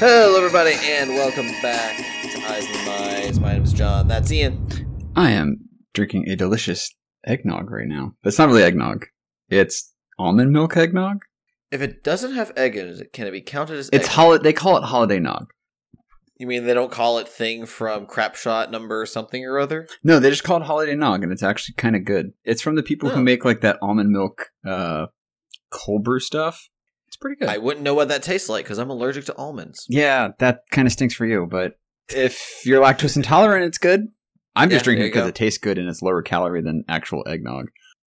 Hello, everybody, and welcome back to Eyes and Eyes. My name is John. That's Ian. I am drinking a delicious eggnog right now. But it's not really eggnog. It's almond milk eggnog. If it doesn't have egg in it, can it be counted as It's egg? hol- they call it holiday nog. You mean they don't call it thing from Crapshot number something or other? No, they just call it holiday nog and it's actually kind of good. It's from the people Oh. who make like that almond milk uh cold brew stuff. It's pretty good. I wouldn't know what that tastes like because I'm allergic to almonds. yeah, that kind of stinks for you, but if you're lactose intolerant, it's good. I'm just Yeah, drinking it because it tastes good and it's lower calorie than actual eggnog.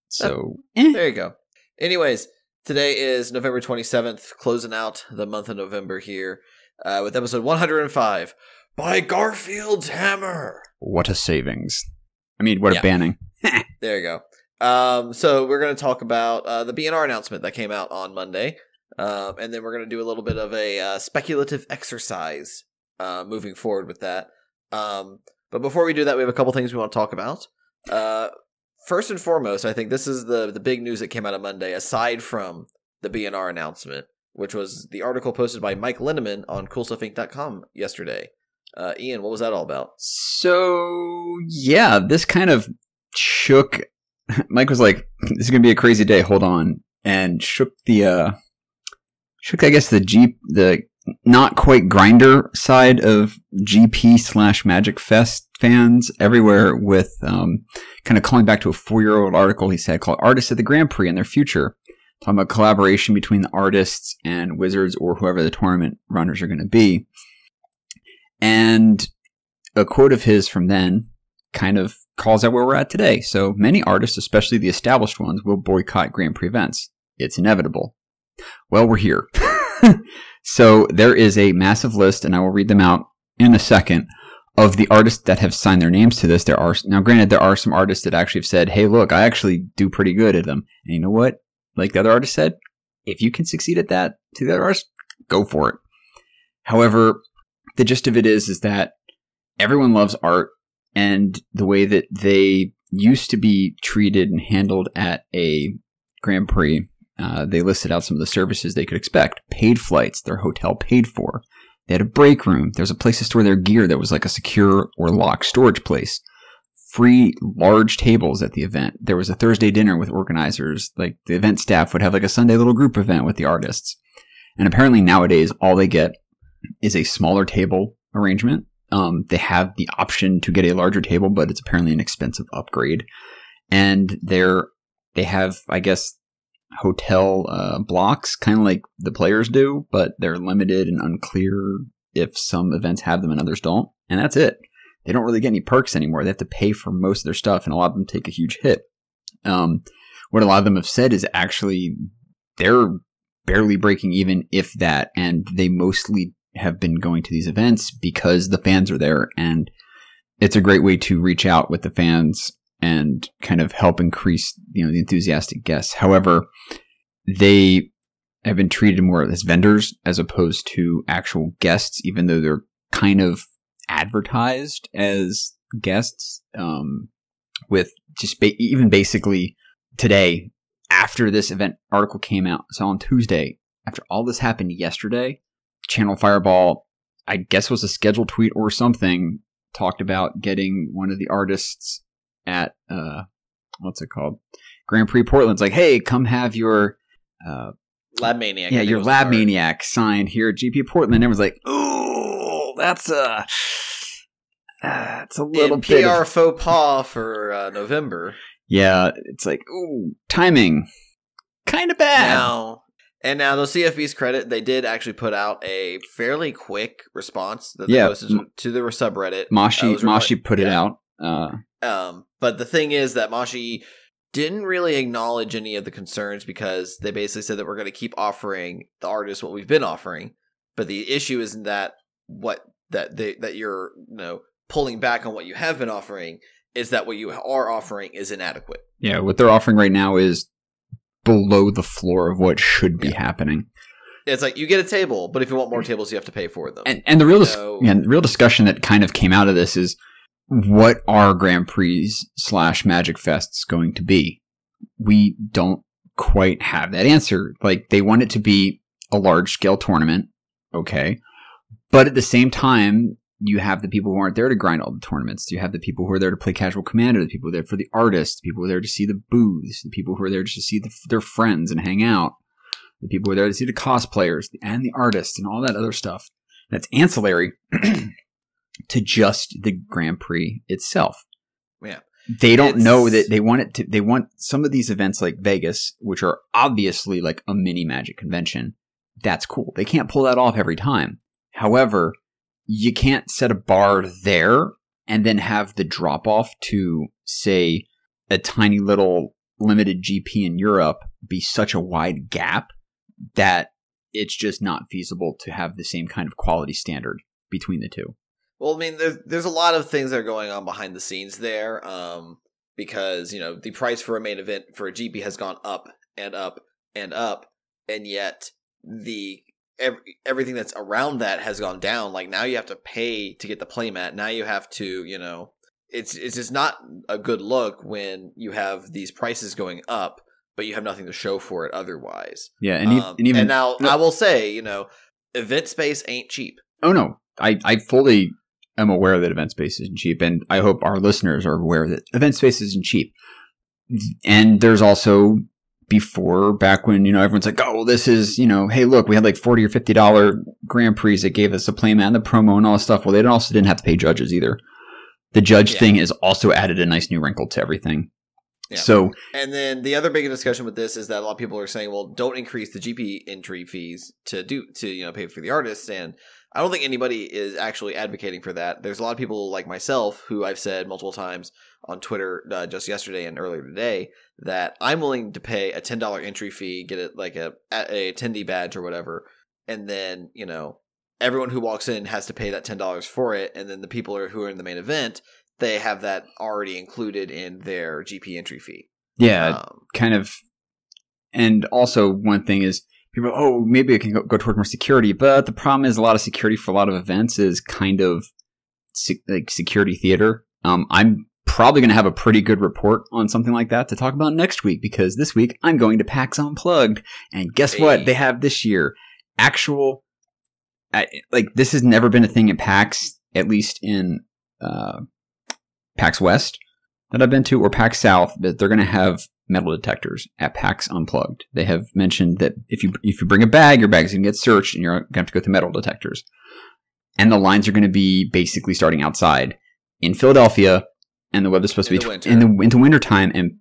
So, eh. There you go. Anyways, today is November 27th, closing out the month of November here uh, with episode 105 by Garfield's Hammer. what a savings. I mean, what Yeah. a banning. There you go. Um, so we're going to talk about uh, the BNR announcement that came out on Monday, um, and then we're going to do a little bit of a uh, speculative exercise uh, moving forward with that. Um, but before we do that, we have a couple things we want to talk about. Uh, first and foremost, I think this is the the big news that came out on Monday, aside from the BNR announcement, which was the article posted by Mike Linnemann on CoolStuffInc.com yesterday. Uh, Ian, what was that all about? So yeah, this kind of shook. Mike was like, "This is gonna be a crazy day. Hold on," and shook the uh, shook I guess the G the not quite grinder side of GP slash Magic Fest fans everywhere with um, kind of calling back to a four year old article he said called "Artists at the Grand Prix and Their Future." Talking about collaboration between the artists and wizards or whoever the tournament runners are going to be. And a quote of his from then kind of calls out where we're at today. So many artists, especially the established ones, will boycott Grand Prix events. It's inevitable. Well, we're here. so there is a massive list, and I will read them out in a second, of the artists that have signed their names to this. There are now, granted, there are some artists that actually have said, "Hey, look, I actually do pretty good at them." And you know what? Like the other artist said, if you can succeed at that to the other artist, go for it. However, the gist of it is, is that everyone loves art and the way that they used to be treated and handled at a Grand Prix. Uh, they listed out some of the services they could expect: paid flights, their hotel paid for. They had a break room. There was a place to store their gear that was like a secure or locked storage place. Free large tables at the event. There was a Thursday dinner with organizers. Like the event staff would have like a Sunday little group event with the artists. And apparently nowadays, all they get is a smaller table arrangement. Um, they have the option to get a larger table, but it's apparently an expensive upgrade. And they're they have, I guess, hotel uh, blocks, kind of like the players do, but they're limited and unclear if some events have them and others don't. And that's it. They don't really get any perks anymore. They have to pay for most of their stuff, and a lot of them take a huge hit. Um, what a lot of them have said is actually they're barely breaking even, if that, and they mostly have been going to these events because the fans are there, and it's a great way to reach out with the fans and kind of help increase you know the enthusiastic guests. However, they have been treated more as vendors as opposed to actual guests, even though they're kind of advertised as guests. Um, with just ba- even basically today after this event article came out, so on Tuesday, after all this happened yesterday, Channel Fireball, I guess was a scheduled tweet or something, talked about getting one of the artists at uh what's it called? Grand Prix Portland's like, hey, come have your uh Lab Maniac. Yeah, your lab maniac signed here at GP Portland. And everyone's like, ooh, that's a it's a little In PR of- faux pas for uh, November. yeah, it's like, ooh, timing. Kind of bad. Now, and now the CFB's credit, they did actually put out a fairly quick response that they Yeah, posted M- to the subreddit. Mashi Uh, it was regard- Mashi put it out. Uh, Um, but the thing is that Mashi didn't really acknowledge any of the concerns because they basically said that we're going to keep offering the artists what we've been offering. But the issue isn't that what that they, that you're you know pulling back on what you have been offering is that what you are offering is inadequate. yeah, what they're offering right now is below the floor of what should be Yeah. happening. It's like you get a table, but if you want more tables, you have to pay for them. And and the real dis- No. yeah, the real discussion that kind of came out of this is what are Grand Prix slash Magic Fests going to be? We don't quite have that answer. Like they want it to be a large scale tournament, okay, But at the same time, you have the people who aren't there to grind all the tournaments. You have the people who are there to play casual commander, the people are there for the artists, the people who are there to see the booths, the people who are there just to see the, their friends and hang out, the people who are there to see the cosplayers and the artists and all that other stuff. That's ancillary to just the Grand Prix itself. Yeah. They don't It's- know that they want it to, they want some of these events like Vegas, which are obviously like a mini magic convention. That's cool. They can't pull that off every time. However, you can't set a bar there and then have the drop off to say a tiny little limited GP in Europe be such a wide gap that it's just not feasible to have the same kind of quality standard between the two. Well, I mean, there's there's a lot of things that are going on behind the scenes there, um, because you know the price for a main event for a GP has gone up and up and up, and yet the every, everything that's around that has gone down. Like now you have to pay to get the playmat. Now you have to, you know, it's it's just not a good look when you have these prices going up, but you have nothing to show for it otherwise. Yeah, and, Um, and even now no. I will say, you know, event space ain't cheap. oh no, I I fully am aware that event space isn't cheap, and I hope our listeners are aware that event space isn't cheap. And there's also before back when you know everyone's like, oh, this is you know, hey, look, we had like forty or fifty dollar Grand Prix that gave us the playmat and the promo and all this stuff. Well, they also didn't have to pay judges either. The judge Yeah. thing has also added a nice new wrinkle to everything. Yeah. So And then the other big discussion with this is that a lot of people are saying, well, don't increase the GP entry fees to do to you know pay for the artists, and I don't think anybody is actually advocating for that. There's a lot of people like myself who I've said multiple times on Twitter uh, just yesterday and earlier today that I'm willing to pay a ten dollar entry fee, get it like a a attendee badge or whatever, and then you know everyone who walks in has to pay that ten dollars for it, and then the people are, who are in the main event they have that already included in their GP entry fee. yeah, Um, kind of and also one thing is people oh maybe i can go, go toward more security. But the problem is a lot of security for a lot of events is kind of se- like security theater. Um, i'm probably going to have a pretty good report on something like that to talk about next week because this week i'm going to pax unplugged. And guess Hey. what they have this year actual I, like this has never been a thing at pax at least in uh, pax west that I've been to, or PAX South, that they're going to have metal detectors at PAX Unplugged. They have mentioned that if you if you bring a bag, your bag's going to get searched, and you're going to have to go through metal detectors. And the lines are going to be basically starting outside in Philadelphia, and the weather's supposed In to the be in the into winter time, and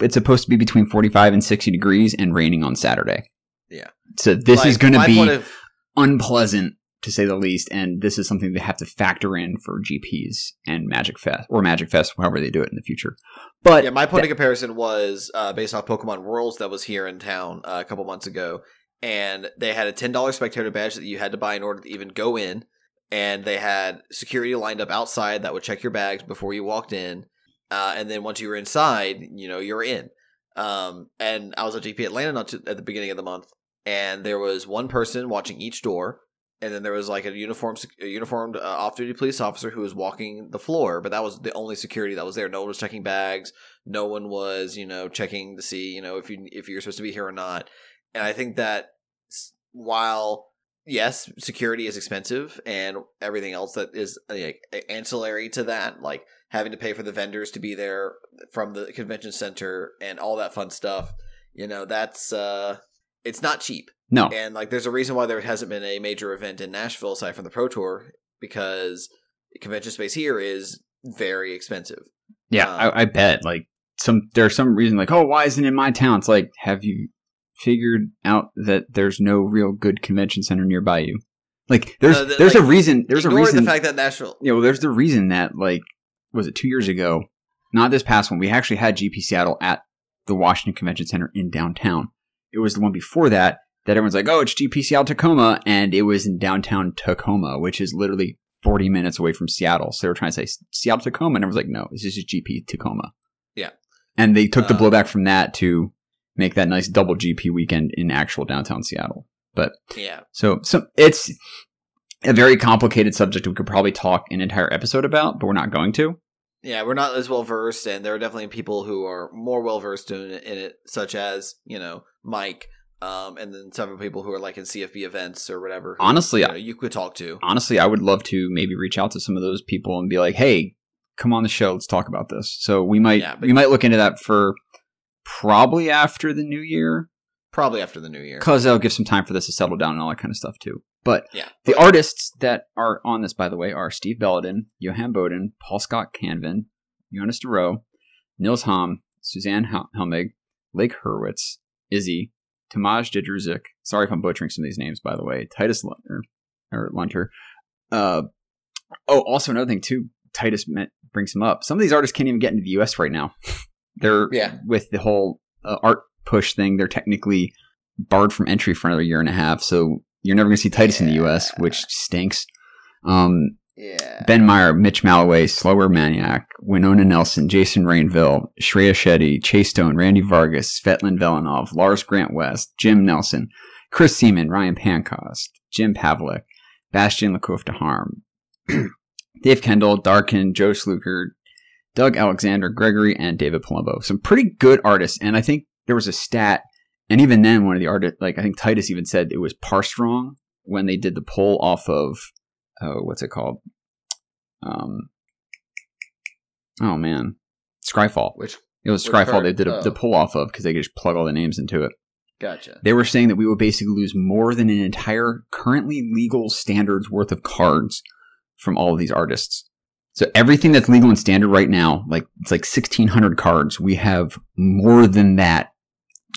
it's supposed to be between 45 and 60 degrees and raining on Saturday. Yeah. So this like, is going to be of- unpleasant to say the least, and this is something they have to factor in for GPs and Magic Fest or Magic Fest, however they do it in the future. But yeah, my point of comparison was uh, based off Pokemon Worlds that was here in town uh, a couple months ago, and they had a ten dollars spectator badge that you had to buy in order to even go in, and they had security lined up outside that would check your bags before you walked in, uh, and then once you were inside, you know you're in. Um, and I was at GP Atlanta not too- at the beginning of the month, and there was one person watching each door. And then there was like a uniformed, a uniformed uh, off-duty police officer who was walking the floor, but that was the only security that was there. No one was checking bags no one was you know checking to see you know if you if you're supposed to be here or not and i think that while yes security is expensive and everything else that is like ancillary to that like having to pay for the vendors to be there from the convention center and all that fun stuff you know that's uh it's not cheap no, and like there's a reason why there hasn't been a major event in nashville aside from the pro tour because convention space here is very expensive yeah, um, I, I bet. Like some, there's some reason like, oh, why isn't it in my town? It's like, have you figured out that there's no real good convention center nearby you? Like, there's Uh, the- there's like, a reason. There's a reason. the fact that Nashville you know, there's the reason that like was it two years ago? Not this past one. We actually had GP Seattle at the Washington Convention Center in downtown. It was the one before that that everyone's like, oh, it's GP Seattle Tacoma, and it was in downtown Tacoma, which is literally 40 minutes away from Seattle. So they were trying to say Seattle Tacoma, and everyone's like, no, this is just GP Tacoma. Yeah. and they took the Uh, blowback from that to make that nice double GP weekend in actual downtown Seattle. But yeah so, so it's a very complicated subject we could probably talk an entire episode about, but we're not going to. Yeah we're not as well versed and there are definitely people who are more well versed in, it- in it such as you know mike um, and then several people who are like in CFB events or whatever. who, Honestly, you, know, you could talk to. honestly, I would love to maybe reach out to some of those people and be like, "Hey, come on the show. Let's talk about this." So we might Yeah, but- we might look into that for probably after the new year Probably after the new year. because that'll give some time for this to settle down and all that kind of stuff too. But Yeah. the artists that are on this, by the way, are Steve Belledin, Johann Bodin, Paul Scott Canavan, Jonas De Ro, Nils Hamm, Suzanne Hel- Helmigh, Lake Hurwitz, Izzy, Tomasz Jedruszek. Sorry if I'm butchering some of these names, by the way. Titus Lunter, or Lunter. Uh, oh, also another thing too. Titus met, brings him up. Some of these artists can't even get into the U.S. right now. They're Yeah. with the whole uh, art push thing. They're technically barred from entry for another year and a half. So you're never going to see Titus in the U.S., which stinks. Um, Yeah. Ben Meyer, Mitch Malloway, Slawomir Maniak, Winona Nelson, Jason Rainville, Shreya Shetty, Chase Stone, Randy Vargas, Svetlin Velinov, Lars Grant West, Jim Nelson, Chris Seaman, Ryan Pancoast, Jim Pavelec, Bastian Lacouf de Harm, Dave Kendall, Darkin, Joe Slucher, Doug Alexander, Gregory, and David Palumbo. Some pretty good artists. And I think there was a stat, and even then, one of the artists, like I think Titus even said it was parsed wrong when they did the poll off of, oh, what's it called? Um, oh man, Scryfall. Which It was Scryfall. They did a, Oh. the pull off of because they could just plug all the names into it. gotcha. They were saying that we would basically lose more than an entire currently legal standards worth of cards from all of these artists. So everything that's legal and standard right now, like it's like sixteen hundred cards, we have more than that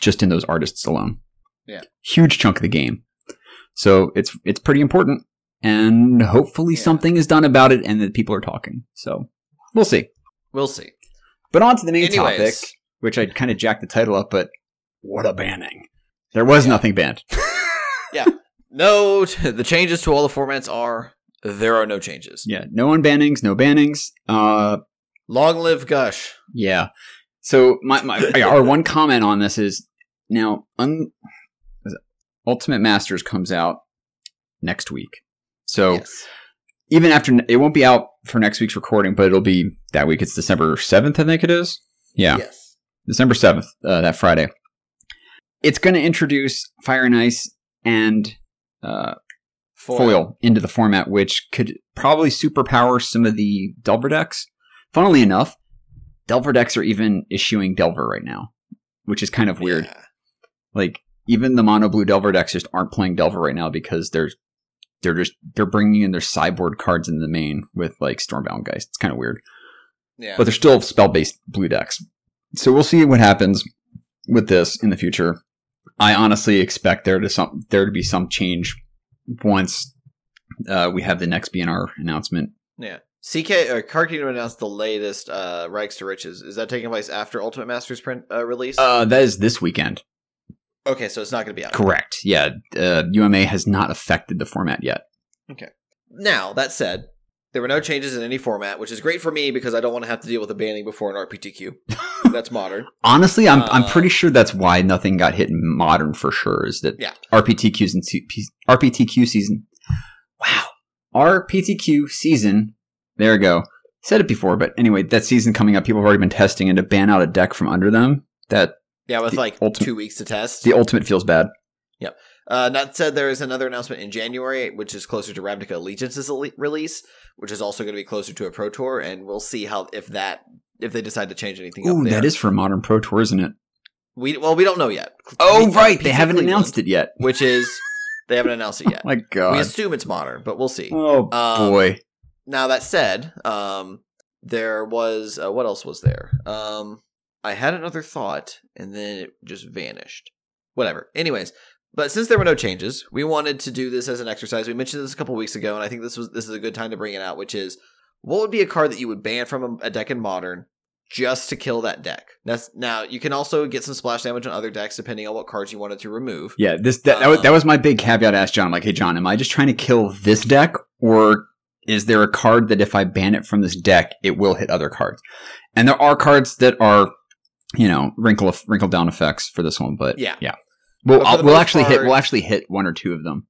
just in those artists alone. Yeah. huge chunk of the game. So it's it's pretty important, and hopefully Yeah. something is done about it, and that people are talking. So we'll see. We'll see. But on to the main Anyways. topic, which I kind of jacked the title up, but what a banning. There was Yeah. nothing banned. Yeah. No, the changes to all the formats are there are no changes. yeah, no unbannings, no bannings. Uh, Long live Gush. yeah. So my, my our one comment on this is now un, Ultimate Masters comes out next week. So Yes. even after it won't be out for next week's recording, but it'll be that week. It's December seventh, I think it is. Yeah, Yes. December 7th, uh, that Friday. It's going to introduce Fire and Ice and uh, foil. into the format, which could probably superpower some of the Delver decks. Funnily enough, Delver decks are even issuing Delver right now, which is kind of weird. Yeah. Like even the mono blue Delver decks just aren't playing Delver right now because they're they're just they're bringing in their sideboard cards in the main with like Stormbound Geist. It's kind of weird Yeah. but they're still spell based blue decks. So we'll see what happens with this in the future. I honestly expect there to some there to be some change once uh, we have the next BNR announcement. yeah. CK or Card Kingdom announced the latest uh Rags to Riches. Is that taking place after Ultimate Masters print uh, release? Uh, that is this weekend. okay, so it's not going to be out. Correct. Yeah, uh, UMA has not affected the format yet. Okay. Now, that said, there were no changes in any format, which is great for me because I don't want to have to deal with a banning before an RPTQ. That's modern. Honestly, I'm I'm Uh, pretty sure that's why nothing got hit in modern for sure. Is that Yeah. RPTQs and C- RPTQ season? Wow, RPTQ season. There we go. Said it before, but anyway, that season coming up, people have already been testing, and to ban out a deck from under them, that Yeah, with like ultimate- two weeks to test. the ultimate feels bad. Uh, that said, there is another announcement in January, which is closer to Ravnica Allegiance's release, which is also going to be closer to a Pro Tour, and we'll see how if that if they decide to change anything. Ooh, up there. that is for modern pro tour, isn't it? we well we don't know yet. Oh, We- right, they haven't Cleveland, announced it yet. which is they haven't announced it yet. My God, we assume it's modern, but we'll see. Oh Um, boy. Now that said, um, there was uh, what else was there? Um, I had another thought and then it just vanished. Whatever. Anyways, but since there were no changes, we wanted to do this as an exercise. We mentioned this a couple weeks ago, and I think this was this is a good time to bring it out. Which is, what would be a card that you would ban from a, deck in Modern just to kill that deck? That's now you can also get some splash damage on other decks depending on what cards you wanted to remove. Yeah, this that, that, was, um, that was my big caveat. Asked John, like, hey John, am I just trying to kill this deck, or is there a card that if I ban it from this deck, it will hit other cards? And there are cards that are, you know, wrinkle wrinkle down effects for this one, but Yeah. yeah, we'll we'll actually hit we'll actually hit one or two of them.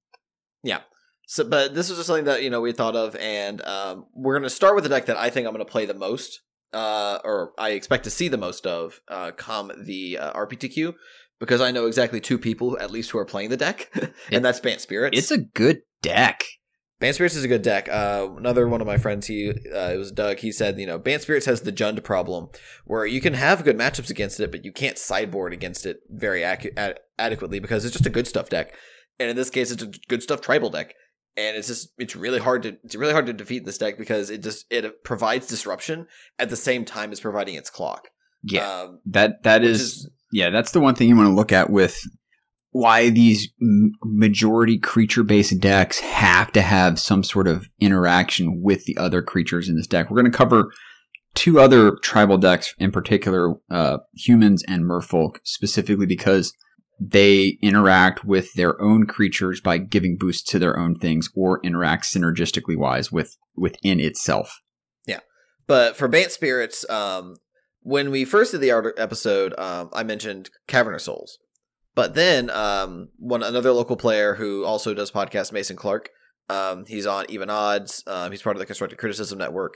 Yeah. So, but this was just something that you know we thought of, and um, we're going to start with the deck that I think I'm going to play the most, uh, or I expect to see the most of, uh, come the uh, RPTQ. because I know exactly two people at least who are playing the deck, and that's Bant Spirits. It's a good deck. Bant Spirits is a good deck. Uh, another one of my friends, he uh, it was Doug. He said, you know, Bant Spirits has the Jund problem, where you can have good matchups against it, but you can't sideboard against it very acu- ad- adequately because it's just a good stuff deck. And in this case, it's a good stuff tribal deck, and it's just it's really hard to it's really hard to defeat this deck because it just it provides disruption at the same time as providing its clock. Yeah, Um, that that is, is- yeah, that's the one thing you want to look at with why these majority creature based decks have to have some sort of interaction with the other creatures in this deck. We're going to cover two other tribal decks in particular, uh, humans and merfolk, specifically because they interact with their own creatures by giving boosts to their own things or interact synergistically wise with within itself. Yeah. But for Bant Spirits, um, when we first did the episode, um, I mentioned Cavern of Souls. But then um, one another local player who also does podcast, Mason Clark, um, he's on Even Odds. Um, he's part of the Constructive Criticism Network.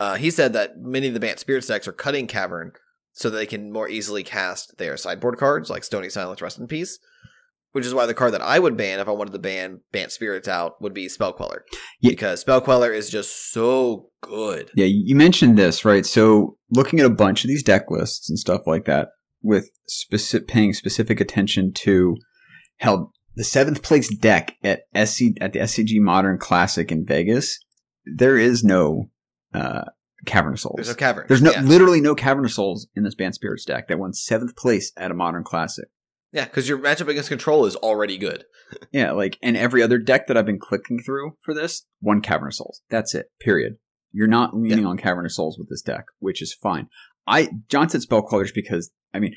Uh, he said that many of the Bant Spirits decks are cutting Cavern so that they can more easily cast their sideboard cards, like Stony Silence, Rest in Peace. Which is why the card that I would ban if I wanted to ban Bant Spirits out would be Spell Queller. Yeah. Because Spell Queller is just so good. Yeah, you mentioned this, right? So looking at a bunch of these deck lists and stuff like that, with specific paying specific attention to held the seventh place deck at SC at the SCG Modern Classic in Vegas, there is no uh Cavern of Souls. There's no Cavern. There's no Yeah. literally no Cavern of Souls in this Bant Spirits deck that won seventh place at a Modern Classic. Yeah, because your matchup against control is already good. Yeah, like and every other deck that I've been clicking through for this, one Cavern of Souls. That's it. Period. You're not leaning on Cavern of Souls with this deck, which is fine. I John said spell quellers because I mean,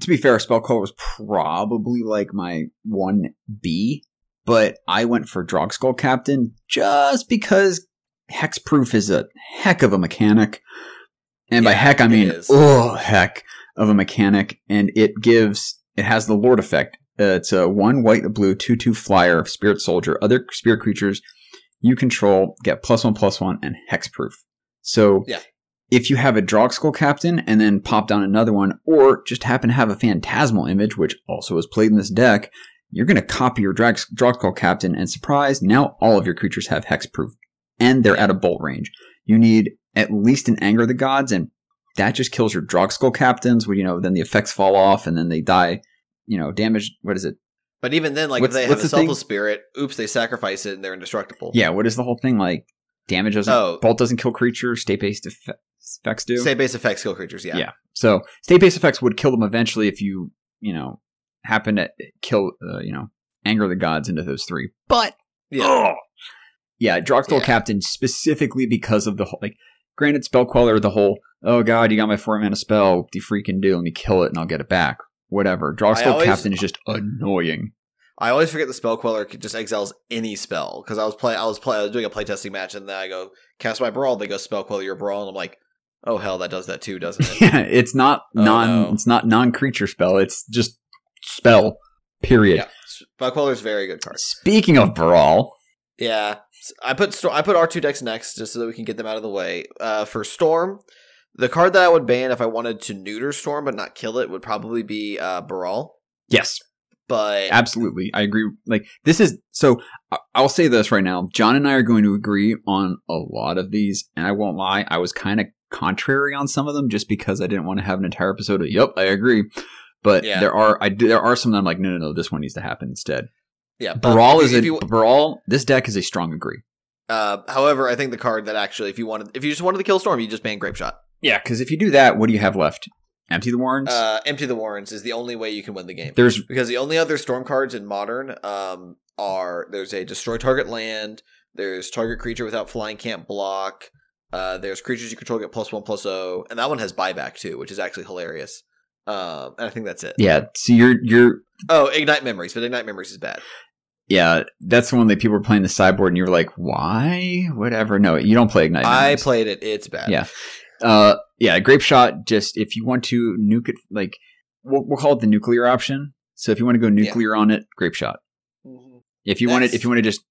to be fair, spell queller was probably like my one B, but I went for Drogskull Captain just because hexproof is a heck of a mechanic. And by heck I mean oh heck of a mechanic, and it gives it has the Lord effect. Uh, it's a one white and blue two two flyer spirit soldier. Other spirit creatures you control get plus one plus one and hexproof. So Yeah. If you have a Drogskull captain and then pop down another one, or just happen to have a phantasmal image, which also is played in this deck, you're going to copy your Drag- Drogskull captain and surprise, now all of your creatures have hexproof and they're at a bolt range. You need at least an Anger of the Gods, and that just kills your Drogskull captains. Where you know then the effects fall off and then they die. You know, damage. What is it? But even then, like What's- if they have a the selfless spirit, oops, they sacrifice it and they're indestructible. Yeah, what is the whole thing like? Damage doesn't. Oh. Bolt doesn't kill creatures. State based effects do. State base effects kill creatures. Yeah. Yeah. So state based effects would kill them eventually if you you know happen to kill uh, you know anger the gods into those three. But Yeah. Ugh. yeah, Drogskull Yeah. Captain specifically because of the whole like. Granted, spell queller the whole oh god you got my four mana spell what do you freaking do let me kill it and I'll get it back whatever Drogskull Captain is just annoying I always forget the spell queller just exiles any spell because I was play I was play I was doing a playtesting match and then I go cast my Baral. They go spell queller your Baral and I'm like, oh hell, that does that too, doesn't it? yeah it's not Oh, non no. it's not non creature spell it's just spell period yeah. Is very good card. speaking of Baral Yeah, I put I put R two decks next just so that we can get them out of the way. Uh, for Storm, the card that I would ban if I wanted to neuter Storm but not kill it would probably be uh, Baral. yes But Absolutely. I agree. Like, this is so I- I'll say this right now. John and I are going to agree on a lot of these. And I won't lie, I was kind of contrary on some of them just because I didn't want to have an entire episode of, yep, I agree. But Yeah. there are, I do, there are some that I'm like, no, no, no, this one needs to happen instead. yeah, but Baral if is you- a, if you- Baral, this deck is a strong agree. uh, however, I think the card that actually, if you wanted, if you just wanted to kill Storm, you just ban Grape Shot. Yeah, because if you do that, what do you have left? Empty the Warrens? Uh, empty the Warrens is the only way you can win the game. There's, because the only other storm cards in modern um, are there's a destroy target land, there's target creature without flying can't block, uh, there's creatures you control get plus one plus O, and that one has buyback too, which is actually hilarious. Um, and I think that's it. yeah, so you're, you're, Oh, ignite memories, but ignite memories is bad. yeah, that's the one that people were playing the sideboard and you were like, why? Whatever. No, you don't play Ignite. I Memories. played it; it's bad. Yeah. Uh, yeah, grape shot. Just if you want to nuke it, like we'll, we'll call it the nuclear option. So if you want to go nuclear on it, grape shot. Mhm. If you want it, if you want to just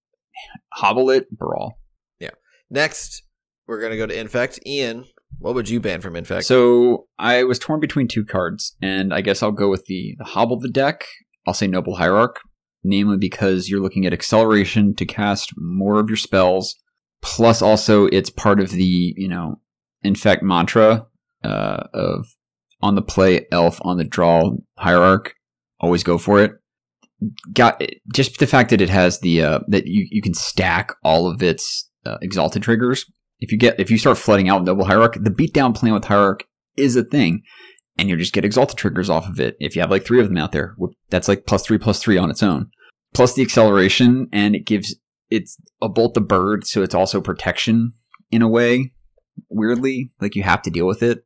hobble it, Baral. Yeah. Next, we're gonna go to infect. Ian, What would you ban from Infect? So I was torn between two cards, and I guess I'll go with the, the hobble the deck. I'll say Noble Hierarch, namely because you're looking at acceleration to cast more of your spells, plus also it's part of the you know infect mantra uh, of on the play elf on the draw hierarch. Always go for it. Got just the fact that it has the uh, that you you can stack all of its uh, exalted triggers. If you get if you start flooding out Noble Hierarch, the beatdown plan with Hierarch is a thing, and you just get exalted triggers off of it. If you have like three of them out there, that's like plus three plus three on its own, plus the acceleration, and it gives it's a bolt the bird, so it's also protection in a way. Weirdly, like you have to deal with it,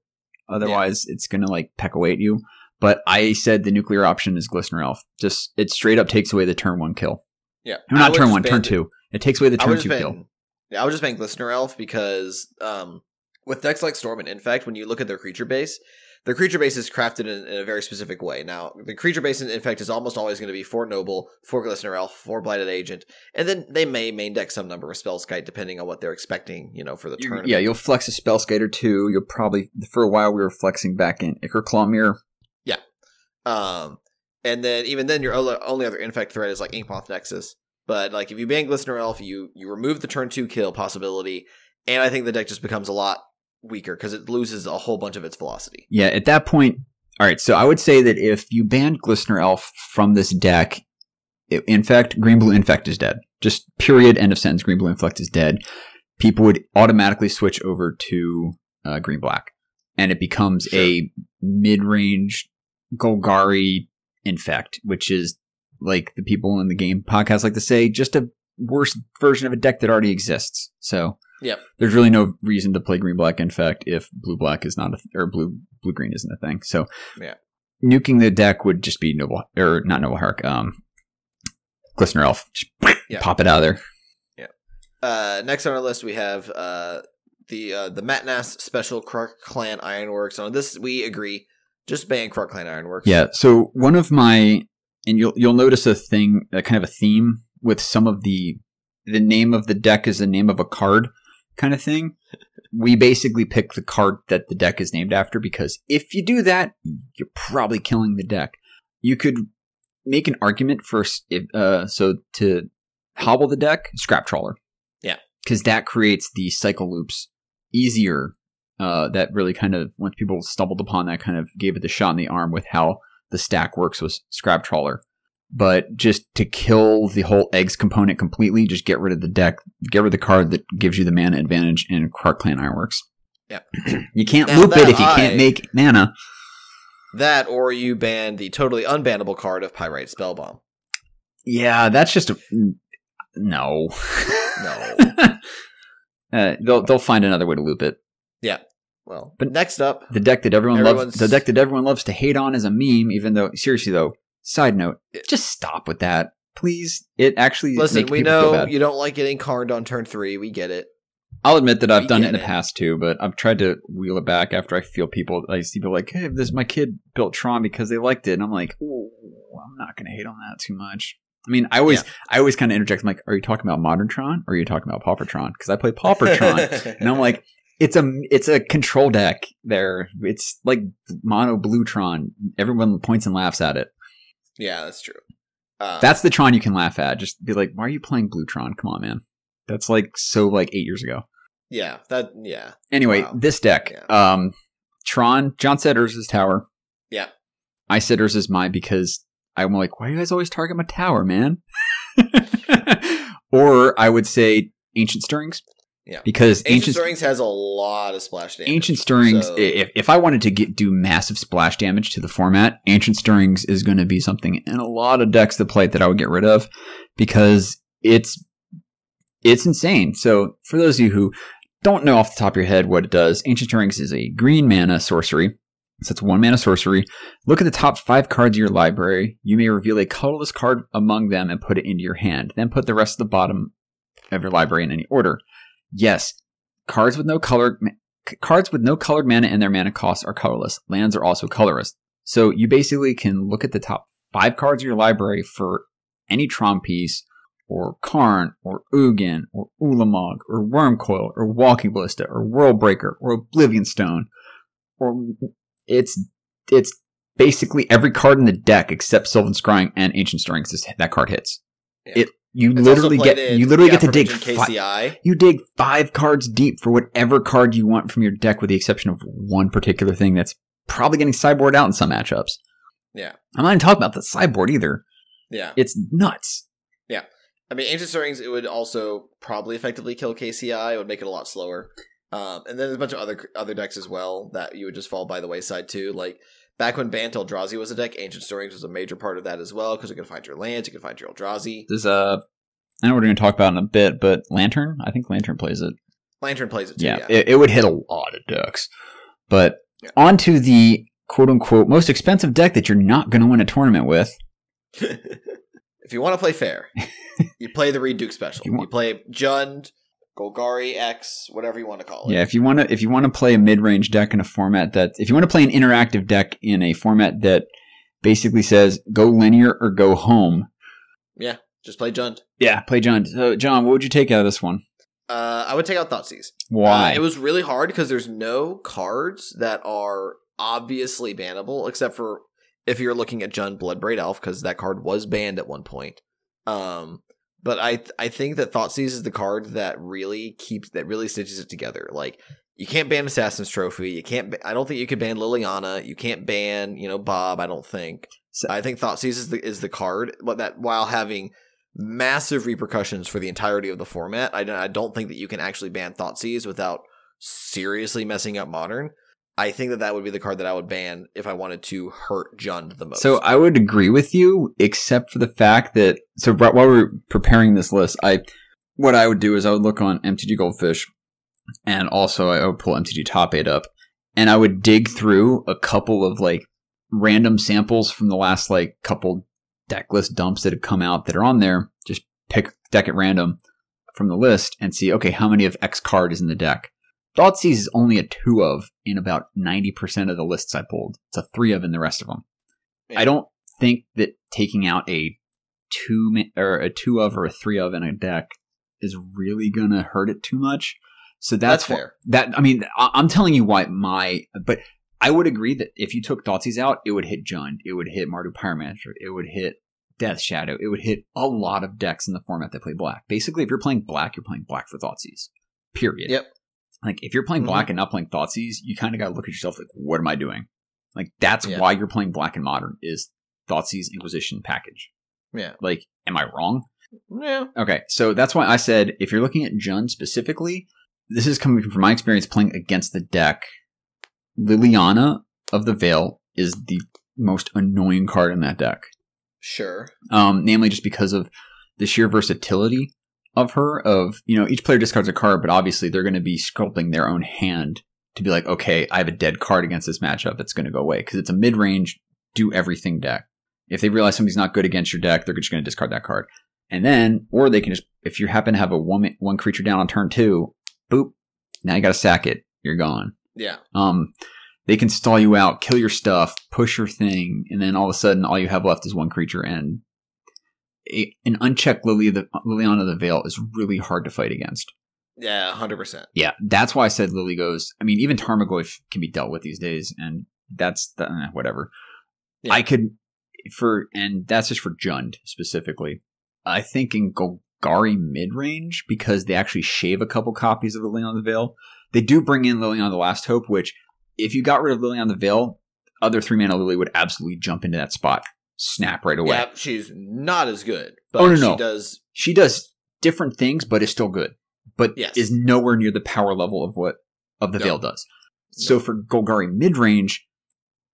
otherwise it's gonna like peck away at you. But I said the nuclear option is Glistener Elf. Just it straight up takes away the turn one kill. yeah, No, not turn one, turn two. It takes away the turn two kill. Yeah, I was just ban Glistener Elf because um, with decks like Storm and Infect, when you look at their creature base, their creature base is crafted in, in a very specific way. Now, the creature base in Infect is almost always going to be four Noble, four Glistener Elf, four Blighted Agent, and then they may main deck some number of Spellskite depending on what they're expecting, you know, for the turn. yeah, you'll flex a Spellskite too. You'll probably for a while we were flexing back in Claw Mirror. Um, and then even then, your only only other infect threat is like Inkmoth Nexus. But like if you ban Glistener Elf, you you remove the turn two kill possibility, and I think the deck just becomes a lot weaker because it loses a whole bunch of its velocity. Yeah, at that point, all right. So I would say that if you banned Glistener Elf from this deck, it, in fact, Green Blue Infect is dead. Just period. End of sentence. Green Blue Infect is dead. People would automatically switch over to uh, Green Black, and it becomes Sure. a mid range Golgari Infect, which is like the people in the game podcast like to say, just a worse version of a deck that already exists. So Yep. there's really no reason to play green black In fact, if blue black is not a th- or blue blue green isn't a thing. So Yeah. nuking the deck would just be noble or not noble hark. Um, glistener elf, just Yeah. pop it out of there. Yeah. Uh, next on our list we have uh the uh, the Matt Nass Special Krark Clan Ironworks. On this we agree, just ban Krark Clan Ironworks. Yeah. So one of my and you'll you'll notice a thing, a kind of a theme with some of the the name of the deck is the name of a card kind of thing. We basically pick the card that the deck is named after because if you do that, you're probably killing the deck. You could make an argument for uh, so to hobble the deck, scrap trawler. Yeah. because that creates the cycle loops easier. Uh, that really kind of once people stumbled upon that, kind of gave it the shot in the arm with how the stack works with scrap trawler. But just to kill the whole eggs component completely, just get rid of the deck, get rid of the card that gives you the mana advantage in Krark Clan Ironworks. Yep. you can't Now loop it if you can't make mana. That or you ban the totally unbannable card of Pyrite Spellbomb. Yeah, that's just a no. No. uh, they'll they'll find another way to loop it. Well, But- next up, The deck that everyone loves, the deck that everyone loves to hate on is a meme. Even though, seriously though, side note, just stop with that, please. It actually listen, we know you don't like getting carded on turn three. We get it. I'll admit that I've We done it in the past too, but I've tried to wheel it back after I feel people. I see people like, "Hey, this my kid built Tron because they liked it," and I'm like, "Oh, I'm not going to hate on that too much." I mean, I always, I always kind of interject. I'm like, "Are you talking about Modern Tron or are you talking about Paupertron?" Because I play Paupertron, and I'm like, "It's a, it's a control deck. There, it's like Mono Bluetron. Everyone points and laughs at it. yeah, that's true. Uh, That's the Tron you can laugh at. Just be like, "Why are you playing Bluetron? Come on, man." That's like so like eight years ago. yeah, that yeah, Anyway, Wow. this deck, Yeah. um, Tron, John said is tower. Yeah. I said is mine because I'm like, why do you guys always target my tower, man? or I would say Ancient Stirrings. Yeah. Because Ancient, Ancient, Stirrings has a lot of splash damage. Ancient Stirrings, so- if, if I wanted to get do massive splash damage to the format, Ancient Stirrings is going to be something in a lot of decks that play it that I would get rid of because it's it's insane. So for those of you who don't know off the top of your head what it does, Ancient Stirrings is a green mana sorcery. So it's one mana sorcery. Look at the top five cards of your library. You may reveal a colorless card among them and put it into your hand. Then put the rest of the bottom of your library in any order. Yes, cards with no color c- cards with no colored mana and their mana costs are colorless. Lands are also colorless. So you basically can look at the top five cards of your library for any Tron piece or Karn, or Ugin, or Ulamog, or Wormcoil, or Walking Ballista, or Worldbreaker, or Oblivion Stone, or it's it's basically every card in the deck except Sylvan Scrying and Ancient Stirrings. This, that card hits. Yeah. It you It's literally get in you literally get to dig aforementioned fi- KCI. you dig five cards deep for whatever card you want from your deck, with the exception of one particular thing that's probably getting sideboard out in some matchups. Yeah. I'm not even talking about the sideboard either. Yeah. It's nuts. Yeah, I mean, Ancient Stirrings, it would also probably effectively kill KCI. It would make it a lot slower. Um, and then there's a bunch of other other decks as well that you would just fall by the wayside too. Like back when Bant Eldrazi was a deck, Ancient Stirrings was a major part of that as well because you can find your lands, you can find your Eldrazi. There's uh, I know we're going to talk about it in a bit, but Lantern, I think Lantern plays it. Lantern plays it too. Yeah, Yeah, It, it would hit a lot of decks. But Yeah. on to the quote unquote most expensive deck that you're not going to win a tournament with. if you want to play fair, you play the Reid Duke special. You You, play Jund, Golgari X, whatever you want to call it. Yeah, if you want to if you want to play a mid-range deck in a format that if you want to play an interactive deck in a format that basically says go linear or go home. Yeah, just play Jund. Yeah, play John. So John, what would you take out of this one? Uh, I would take out Thoughtseize. Why? Uh, it was really hard because there's no cards that are obviously bannable, except for if you're looking at Jund Bloodbraid Elf, because that card was banned at one point. Um, but I I think that Thoughtseize is the card that really keeps that really stitches it together. Like you can't ban Assassin's Trophy. You can't. ba- I don't think you could ban Liliana. You can't ban you know Bob. I don't think. So- I think Thoughtseize is the is the card, but that while having massive repercussions for the entirety of the format, I don't, I don't think that you can actually ban Thoughtseize without seriously messing up Modern. I think that that would be the card that I would ban if I wanted to hurt Jund the most. So I would agree with you, except for the fact that so while we we're preparing this list, I what I would do is I would look on MTG Goldfish, and also I would pull MTG Top Eight up, and I would dig through a couple of like random samples from the last like couple deck list dumps that have come out that are on there. Just pick deck at random from the list and see okay how many of X card is in the deck. Thoughtseize is only a two of in about ninety percent of the lists I pulled. It's a three of in the rest of them. Yeah. I don't think that taking out a two or a two of or a three of in a deck is really gonna hurt it too much. So that's, That's wh- fair. That I mean, I- I'm telling you why my. But I would agree that if you took Thoughtseize out, it would hit Jund, it would hit Mardu Pyromancer, it would hit Death Shadow, it would hit a lot of decks in the format that play black. Basically, if you're playing black, you're playing black for Thoughtseize. Period. Yep. Like if you're playing Mhm. black and not playing Thoughtseize, you kind of got to look at yourself like, what am I doing? Like that's Yeah. why you're playing black and modern is Thoughtseize Inquisition package. yeah, Like, am I wrong? yeah, Okay, so that's why I said if you're looking at Jund specifically, this is coming from my experience playing against the deck. Liliana of the Veil is the most annoying card in that deck. sure. Um, namely just because of the sheer versatility of her. Of you know, each player discards a card, but obviously they're going to be sculpting their own hand to be like, okay, I have a dead card against this matchup. It's going to go away because it's a mid range, do everything deck. If they realize somebody's not good against your deck, they're just going to discard that card. And then, or they can just, if you happen to have a one one creature down on turn two, boop, now you got to sack it. You're gone. Yeah, Um, they can stall you out, kill your stuff, push your thing, and then all of a sudden, all you have left is one creature. And a, an unchecked Lily the Liliana the Veil is really hard to fight against. yeah, hundred percent. Yeah, that's why I said Lily goes. I mean, even Tarmogoyf can be dealt with these days, and that's the, eh, whatever. Yeah. I could for, and that's just for Jund specifically. I think in Golgari mid range because they actually shave a couple copies of Liliana of the Veil. They do bring in Liliana of the Last Hope, which if you got rid of Liliana of the Veil, other three mana Lily would absolutely jump into that spot, snap right away. Yeah, she's not as good, but Oh, no, she no. does. She does different things, but is still good. But Yes. is nowhere near the power level of what of the No. Veil does. So for Golgari mid range,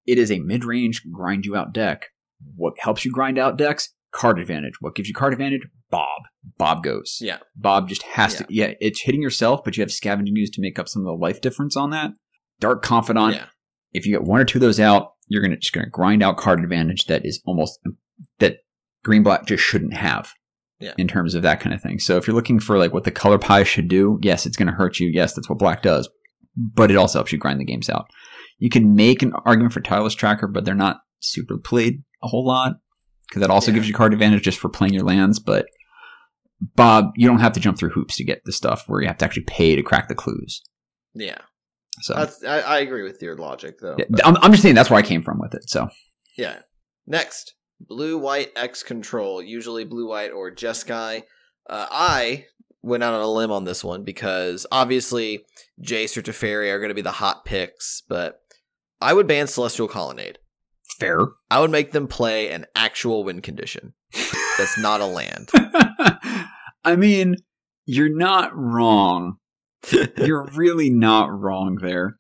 it is a mid range grind you out deck. What helps you grind out decks? Card advantage. What gives you card advantage? Bob. Bob goes. Yeah, Bob just has to. Yeah, it's hitting yourself, but you have scavenging ooze to make up some of the life difference on that. Dark Confidant. yeah, If you get one or two of those out, you're gonna just gonna grind out card advantage that is almost um, that green black just shouldn't have. Yeah. In terms of that kind of thing. So if you're looking for like what the color pie should do, yes, it's gonna hurt you. Yes, that's what black does. But it also helps you grind the games out. You can make an argument for tireless tracker, but they're not super played a whole lot. Because that also Yeah. gives you card advantage just for playing your lands, but Bob, you don't have to jump through hoops to get the stuff where you have to actually pay to crack the clues. Yeah, So I, I agree with your logic though. yeah, I'm, I'm just saying that's where I came from with it. So yeah. Next, blue white X control, usually blue white or Jeskai. Uh, I went out on a limb on this one because obviously Jace or Teferi are going to be the hot picks, but I would ban Celestial Colonnade. fair. I would make them play an actual win condition that's not a land. I mean, you're not wrong. You're really not wrong there.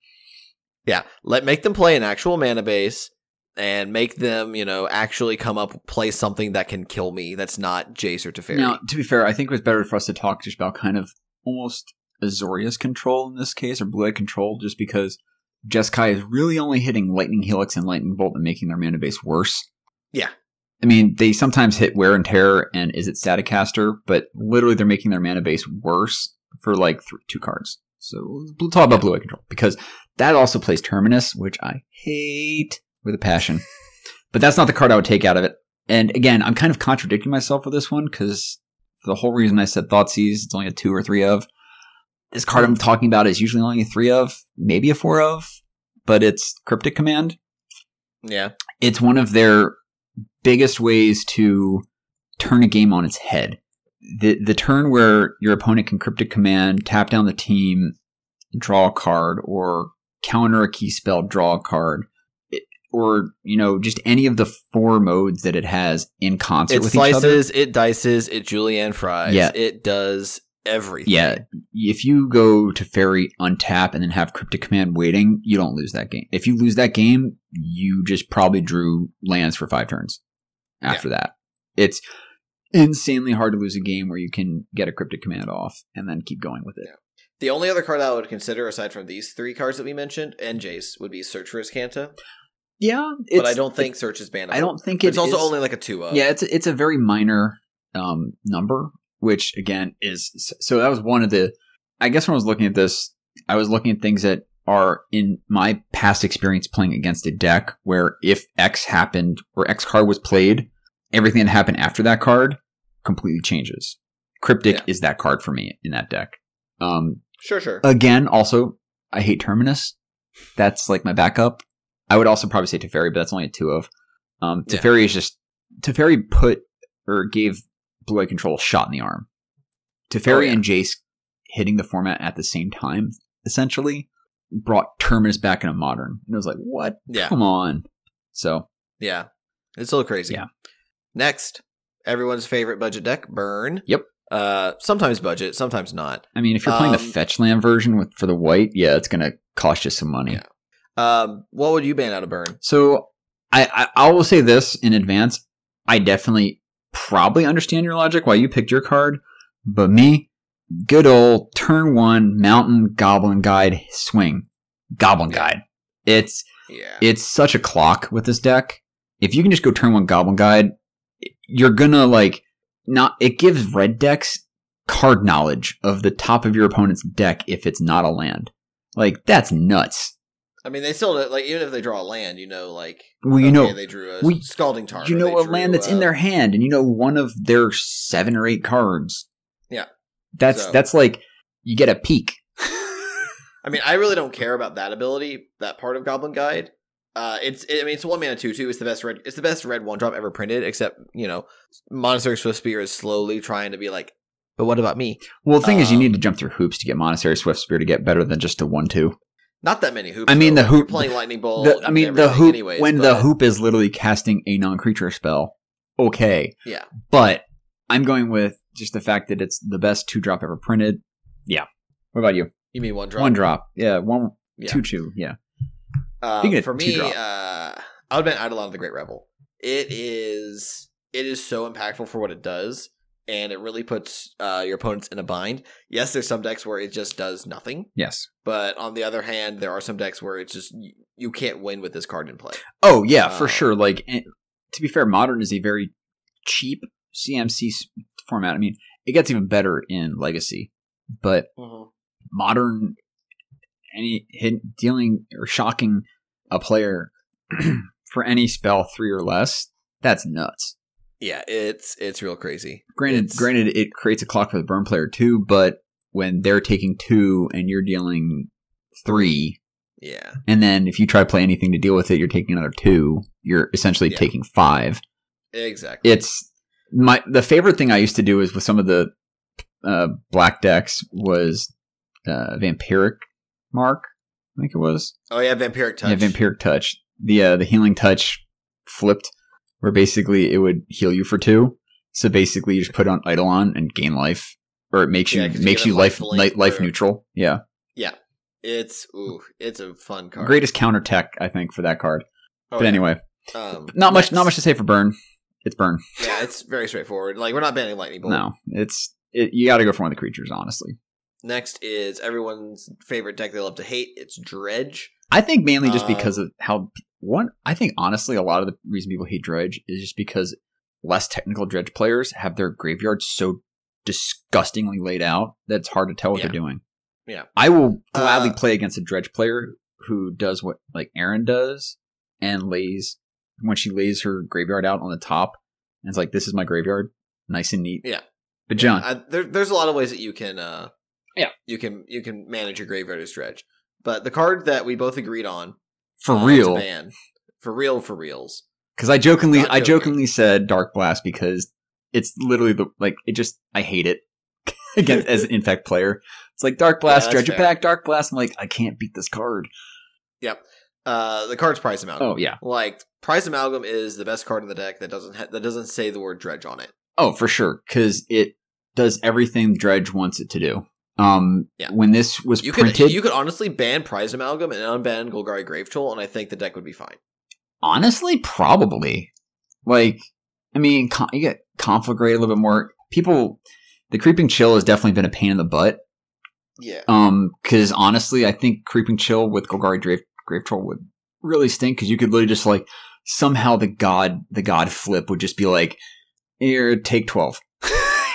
Yeah, let make them play an actual mana base and make them, you know, actually come up play something that can kill me. That's not Jace or Teferi. Now, to be fair, I think it was better for us to talk just about kind of almost Azorius control in this case, or Blue Eye control, just because Jeskai is really only hitting Lightning Helix and Lightning Bolt and making their mana base worse. Yeah. I mean, they sometimes hit Wear and Tear and Izzet Staticaster, but literally they're making their mana base worse for like th- two cards. So we'll talk about Blue Eye control because that also plays Terminus, which I hate with a passion. but that's not the card I would take out of it. And again, I'm kind of contradicting myself with this one because the whole reason I said Thoughtseize, it's only a two or three of. This card I'm talking about is usually only a three of, maybe a four of, but it's Cryptic Command. Yeah. It's one of their biggest ways to turn a game on its head. The the turn where your opponent can Cryptic Command, tap down the team, draw a card, or counter a key spell, draw a card, it- or you know just any of the four modes that it has in concert It with each other. slices, it dices, it julienne fries. Yeah. It does everything. Yeah, if you go Teferi untap and then have Cryptic Command waiting, you don't lose that game. If you lose that game, you just probably drew lands for five turns. After that, it's insanely hard to lose a game where you can get a Cryptic Command off and then keep going with it. Yeah. The only other card I would consider aside from these three cards that we mentioned and Jace would be Search for Azcanta. Yeah, But I don't think Search is bannable. I don't think it It's also is- only like a two of. Yeah, it's a, it's a very minor um, number, which again is so that was one of the. I guess when I was looking at this, I was looking at things that are in my past experience playing against a deck where if X happened or X card was played, everything that happened after that card completely changes. Cryptic Yeah. is that card for me in that deck. Um, Sure, sure. again, also I hate Terminus. That's like my backup. I would also probably say Teferi, but that's only a two of. Um, Yeah. Is just Teferi put or gave Blue Eye Control a shot in the arm. Teferi Oh, yeah. and Jace hitting the format at the same time, essentially, brought Terminus back into modern. And it was like, what? yeah. Come on. So Yeah. It's a little crazy. Yeah. Next, everyone's favorite budget deck, Burn. Yep. Uh sometimes budget, sometimes not. I mean, if you're playing the Um, fetch land version with for the white, yeah, it's gonna cost you some money. Yeah. Um what would you ban out of Burn? So I, I I will say this in advance. I definitely probably understand your logic why you picked your card, but me, good old turn one mountain goblin guide swing. Goblin Yeah. guide. It's Yeah. it's such a clock with this deck. If you can just go turn one goblin guide, you're gonna like not it gives red decks card knowledge of the top of your opponent's deck if it's not a land. Like that's nuts. I mean they still like even if they draw a land, you know, like Well, you okay, know, they drew a we- scalding tarn. you know a drew, land that's in their hand and you know one of their seven or eight cards Yeah. that's So- that's like you get a peek I mean, I really don't care about that ability, that part of Goblin Guide. Uh, it's I mean it's one mana two two. It's the best red. It's the best red one drop ever printed. Except you know, Monastery Swiftspear is slowly trying to be like, but what about me? well the thing is you Um, need to jump through hoops to get monastery swiftspear to get better than just a one two Not that many hoops. I mean, though. the Like, you're hoop- playing lightning bolt. the, i mean the hoop anyways, when the hoop is literally casting a non-creature spell okay Yeah. but i'm going with just the fact that it's the best two drop ever printed yeah what about you You mean one drop? one drop yeah one Yeah. two two yeah Um, for me, uh, I would ban Eidolon of the Great Revel. It is it is so impactful for what it does, and it really puts uh, your opponents in a bind. Yes, there's some decks where it just does nothing, yes but on the other hand, there are some decks where it's just you, you can't win with this card in play. Oh yeah, for Uh, sure. Like to be fair, modern is a very cheap CMC format. I mean, it gets even better in Legacy, but modern any hit, dealing or shocking a player for any spell three or less, that's nuts. Yeah, it's it's real crazy. Granted, It's- granted, it creates a clock for the burn player too, but when they're taking two and you're dealing three, Yeah, and then if you try to play anything to deal with it, you're taking another two. You're essentially Yeah. taking five. exactly. It's my the favorite thing I used to do is with some of the uh, black decks was uh, vampiric mark. I think it was oh yeah, vampiric touch. yeah vampiric touch. The uh, the healing touch flipped, where basically it would heal you for two. So basically, you just put on Eidolon and gain life, or it makes you Yeah, you makes get you life life life, link life or- neutral. Yeah, Yeah, It's ooh, it's a fun card. greatest counter tech I think for that card. Oh, but yeah. anyway, um, not much not much to say for burn. It's burn. Yeah, it's very straightforward. Like we're not banning lightning bolt. No, it's it, you got to go for one of the creatures. Honestly, Next is everyone's favorite deck they love to hate. It's Dredge. I think mainly just Uh, because of how one. I think honestly, a lot of the reason people hate dredge is just because less technical dredge players have their graveyards so disgustingly laid out that it's hard to tell what Yeah. they're doing. Yeah. I will gladly Uh, play against a dredge player who does what like Aaron does and lays when she lays her graveyard out on the top and it's like this is my graveyard, nice and neat. Yeah. But John, I, there, there's a lot of ways that you can, uh, Yeah. you can you can manage your graveyard as Dredge. But the card that we both agreed on for uh, real, ban, for real, for reals. Because I jokingly, I jokingly said Dark Blast because it's literally the like it just I hate it against as an infect player. It's like Dark Blast, Yeah, that's Dredger fair. Pack, Dark Blast. I'm like I can't beat this card. Uh, the card's Prized Amalgam. Oh yeah, Like Prized Amalgam is the best card in the deck that doesn't ha- that doesn't say the word Dredge on it. oh for sure because it does everything Dredge wants it to do. Um, Yeah. when this was You printed, could you could honestly ban Prized Amalgam and unban Golgari Grave Troll, and I think the deck would be fine. honestly probably like I mean con- you get conflagrate a little bit more. People, the creeping chill has definitely been a pain in the butt. Yeah. Um, because honestly, I think creeping chill with Golgari Grave, Grave Troll would really stink because you could literally just like somehow the god the god flip would just be like, here, take twelve.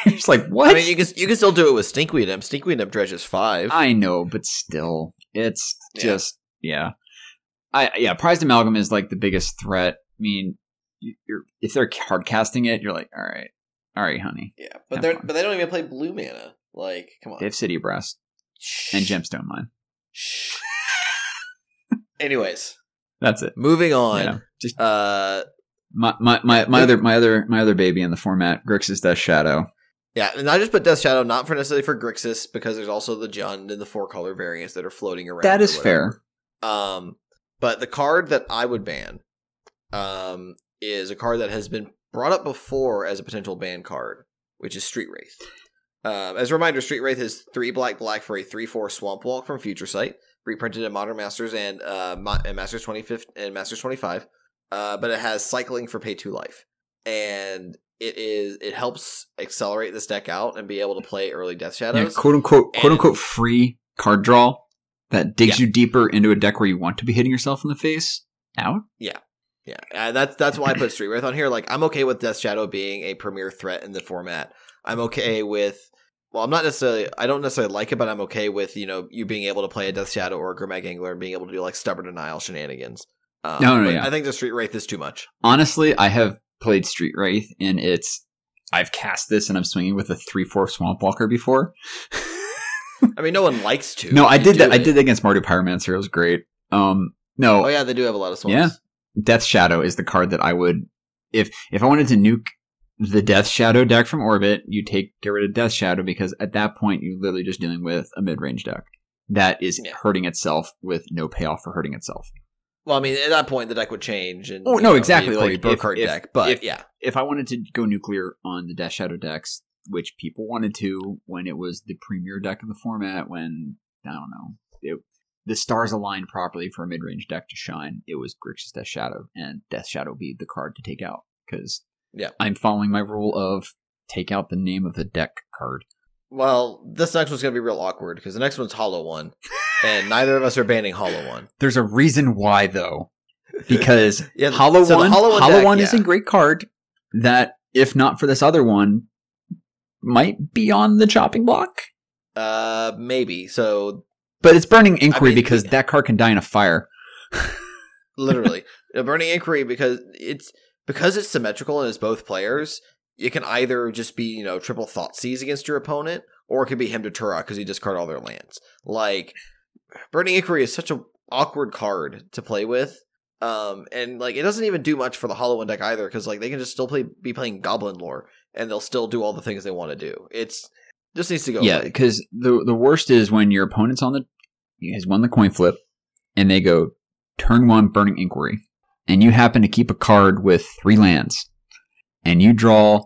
it's like what? I mean, you can you can still do it with Stinkweed Imp. Stinkweed Imp Dredge is five. I know, but still, it's Yeah. just yeah. I yeah, prized amalgam is like the biggest threat. I mean, if they're hard casting it, you're like, all right, all right, honey. yeah, but they're fun. but they don't even play blue mana. Like, come on. They have City of Brass and Gemstone Mine. Shh. Anyways, That's it. moving on. Yeah. Just Uh, my my my, my other my other my other baby in the format, Grixis Death Shadow. Yeah, and I just put Death Shadow not for necessarily for Grixis because there's also the Jund and the four color variants that are floating around. That is fair. Um, but the card that I would ban, um, is a card that has been brought up before as a potential ban card, which is Street Wraith. Um, as a reminder, Street Wraith is three black black for a three four Swamp Walk from Future Sight, reprinted in Modern Masters and uh Mo- and Masters twenty fifth and Masters twenty five. Uh, but it has cycling for pay two life, and it is it helps accelerate this deck out and be able to play early Death Yeah, Shadows. quote unquote quote And- unquote free card draw that digs Yeah. you deeper into a deck where you want to be hitting yourself in the face. Out. Yeah, uh, that's that's why I put Street Wraith on here. Like, I'm okay with Death Shadow being a premier threat in the format. I'm okay with. Well, I'm not necessarily. I don't necessarily like it, but I'm okay with you know you being able to play a Death Shadow or a Gurmag Angler and being able to do like stubborn denial shenanigans. Um, No, no, but yeah. I think the Street Wraith is too much. Honestly, I have played Street Wraith and it's I've cast this and I'm swinging with a three four Swamp Walker before. I mean, no one likes to. no, I did that. I did that against Mardu Pyromancer. It was great. Um, no, Oh yeah, they do have a lot of swamps. Yeah. Death Shadow is the card that I would if if I wanted to nuke the Death Shadow deck from orbit, you take get rid of Death Shadow because at that point you're literally just dealing with a mid range deck that is Yeah. hurting itself with no payoff for hurting itself. Well, I mean, at that point the deck would change. And Oh, no, know, exactly, like, be a if- card deck, but if- yeah, If I wanted to go nuclear on the Death Shadow decks, which people wanted to when it was the premier deck of the format, when I don't know, it, the stars aligned properly for a mid range deck to shine, it was Grixis Death Shadow, and Death Shadow be the card to take out because Yeah. I'm following my rule of take out the name of the deck card. Well, this next one's gonna be real awkward because the next one's Hollow One, and neither of us are banning Hollow One. There's a reason why though, because Yeah, Hollow so One, Hollow One Hollow deck, One is a great card that, if not for this other one, might be on the chopping block. Uh, maybe. So But it's burning inquiry mean, because yeah. that card can die in a fire. literally, a burning inquiry because it's because it's symmetrical and it's both players, it can either just be, you know, triple thought seize against your opponent, or it could be Hymn to Tourach because he discard all their lands. Like Burning Inquiry is such a awkward card to play with. Um, and like it doesn't even do much for the Hollow One deck either, because like they can just still play be playing Goblin Lore and they'll still do all the things they want to do. It's just needs to go. yeah, because the the worst is when your opponent's on the has won the coin flip, and they go turn one burning inquiry, and you happen to keep a card with three lands, and you draw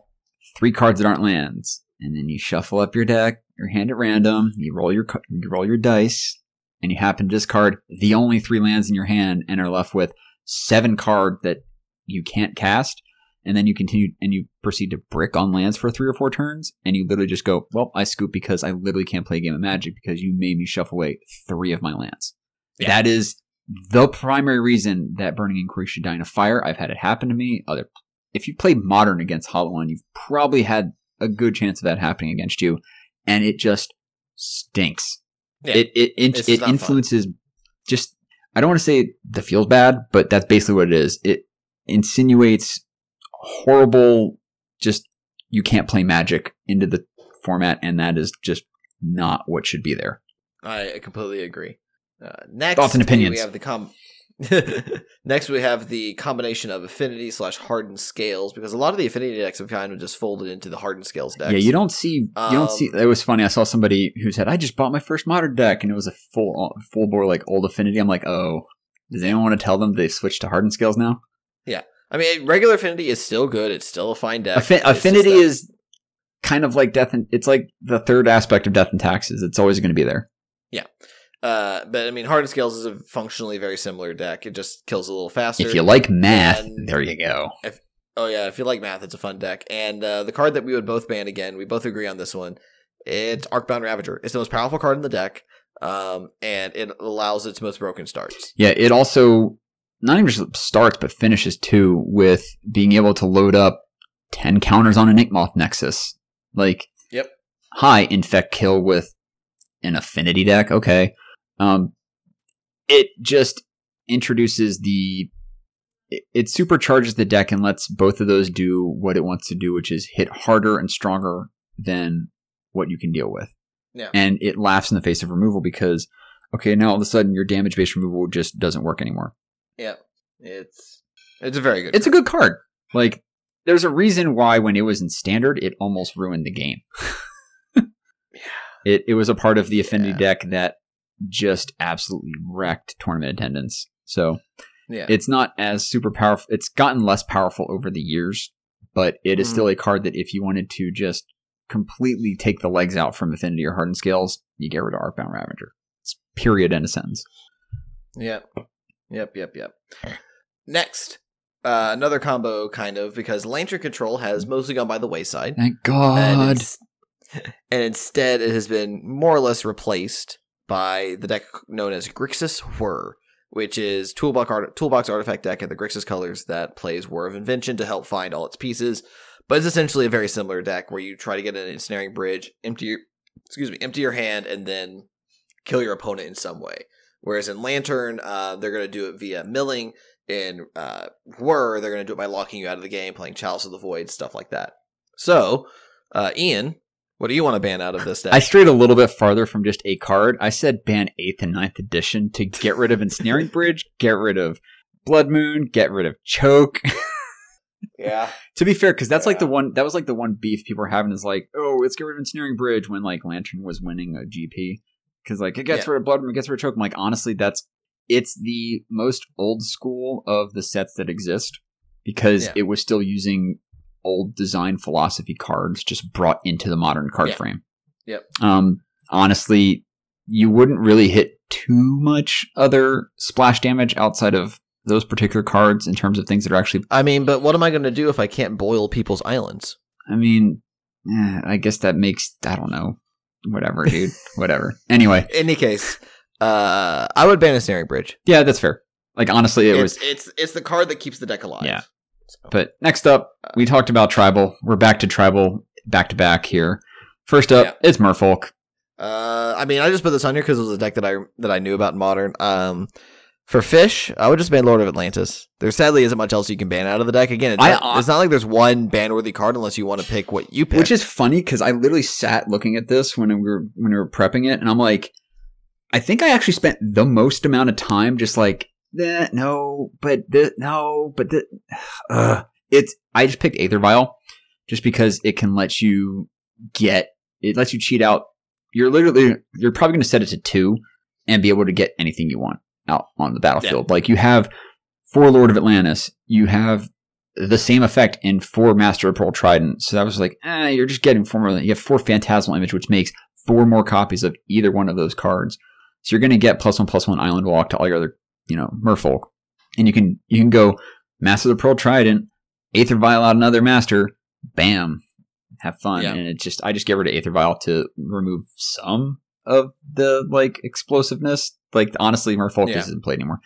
three cards that aren't lands, and then you shuffle up your deck, your hand at random, you roll your you roll your dice, and you happen to discard the only three lands in your hand, and are left with seven card that you can't cast. And then you continue and you proceed to brick on lands for three or four turns, and you literally just go, Well, I scoop because I literally can't play a game of magic because you made me shuffle away three of my lands. Yeah. That is the primary reason that Burning Inquiry should die in a fire. I've had it happen to me. Other if you play modern against Hollow One, you've probably had a good chance of that happening against you, and it just stinks. Yeah. It it it, it not fun. influences just I don't want to say the feels bad, but that's basically what it is. It insinuates horrible just you can't play magic into the format and that is just not what should be there. I completely agree. Uh, next, Thoughts and opinions. We have the com. next, we have the combination of affinity slash hardened scales because a lot of the affinity decks have kind of just folded into the hardened scales deck. Yeah, you don't see you don't see Um, it was funny. I saw somebody who said I just bought my first modern deck and it was a full full bore like old affinity. I'm like, "Oh, does anyone want to tell them they switched to hardened scales now?" Yeah, I mean, regular affinity is still good. It's still a fine deck. Affi- affinity is kind of like death and it's like the third aspect of death and taxes. It's always going to be there. Uh, but I mean, hardened scales is a functionally very similar deck. It just kills a little faster. If you like math, And- there you go. Oh yeah, if you like math, it's a fun deck. And uh, the card that we would both ban again, we both agree on this one. It's Arcbound Ravager. It's the most powerful card in the deck, um, and it allows its most broken starts. Yeah, it also not even just starts but finishes too with being able to load up ten counters on a Inkmoth Nexus. Like, Yep. Hi, infect kill with an affinity deck. Okay, um, it just introduces the. It, it supercharges the deck and lets both of those do what it wants to do, which is hit harder and stronger than what you can deal with. Yeah. And it laughs in the face of removal because okay, now all of a sudden your damage based removal just doesn't work anymore. Yeah, it's it's a very good. It's a good card. Like, there's a reason why when it was in standard, it almost ruined the game. yeah. It it was a part of the affinity Yeah. deck that just absolutely wrecked tournament attendance. So yeah. it's not as super powerful. It's gotten less powerful over the years, but it is Mhm. still a card that if you wanted to just completely take the legs out from affinity or hardened scales, you get rid of Arcbound Ravager. It's period in a sentence. Yep. Yep, yep, yep. Next, uh, another combo, kind of, because Lantern Control has mostly gone by the wayside. Thank And, God. ins- and instead, it has been more or less replaced by the deck known as Grixis Whir, which is toolbox, art- toolbox artifact deck in the Grixis colors that plays Whir of Invention to help find all its pieces. But it's essentially a very similar deck where you try to get an ensnaring bridge, empty your, excuse me, empty your hand, and then kill your opponent in some way. Whereas in Lantern, uh, they're going to do it via milling. In uh, Whir, they're going to do it by locking you out of the game, playing Chalice of the Void, stuff like that. So, uh, Ian, what do you want to ban out of this deck? I strayed a little bit farther from just a card. I said ban 8th and 9th edition to get rid of Ensnaring Bridge, get rid of Blood Moon, get rid of Choke. yeah. to be fair, because that's like the one that was like the one beef people were having is like, oh, let's get rid of Ensnaring Bridge when like Lantern was winning a GP. Because like it gets Yeah. rid of Blood Moon, it gets rid of Choke. I'm like, honestly, that's it's the most old school of the sets that exist because Yeah. it was still using old design philosophy cards just brought into the modern card Yeah. frame. Yep. Um, honestly, you wouldn't really hit too much other splash damage outside of those particular cards in terms of things that are actually. I mean, but what am I going to do if I can't boil people's islands? I mean, eh, I guess that makes I don't know, whatever, dude, whatever. Anyway, In any case, uh, I would ban a snaring bridge. yeah, that's fair. Like honestly, it it's, was. it's it's the card that keeps the deck alive. Yeah. So- But next up, we talked about tribal. We're back to tribal, back to back here. First up, Yeah. it's Merfolk. Uh, I mean, I just put this on here because it was a deck that I that I knew about in modern. Um, For fish, I would just ban Lord of Atlantis. There sadly isn't much else you can ban out of the deck. Again, it's, I- not, it's not like there's one ban worthy card unless you want to pick what you pick. Which is funny because I literally sat looking at this when we were when we were prepping it, and I'm like, I think I actually spent the most amount of time just like, eh, no, but the, no, but the, uh, it's. I just picked Aether Vial just because it can let you get it lets you cheat out. You're literally you're probably going to set it to two and be able to get anything you want out on the battlefield. Like you have for Lord of Atlantis, you have the same effect in four Master of Pearl Trident. So that was like, eh, you're just getting four more. You have four Phantasmal Image, which makes four more copies of either one of those cards. So you're going to get plus one plus one Island Walk to all your other, you know, Merfolk, and you can you can go Master of the Pearl Trident, Aether Vial out another Master, bam, have fun. Yeah. And it just I just get rid of Aether Vial to remove some of the like explosiveness. Like honestly, Merfolk Yeah. isn't played anymore.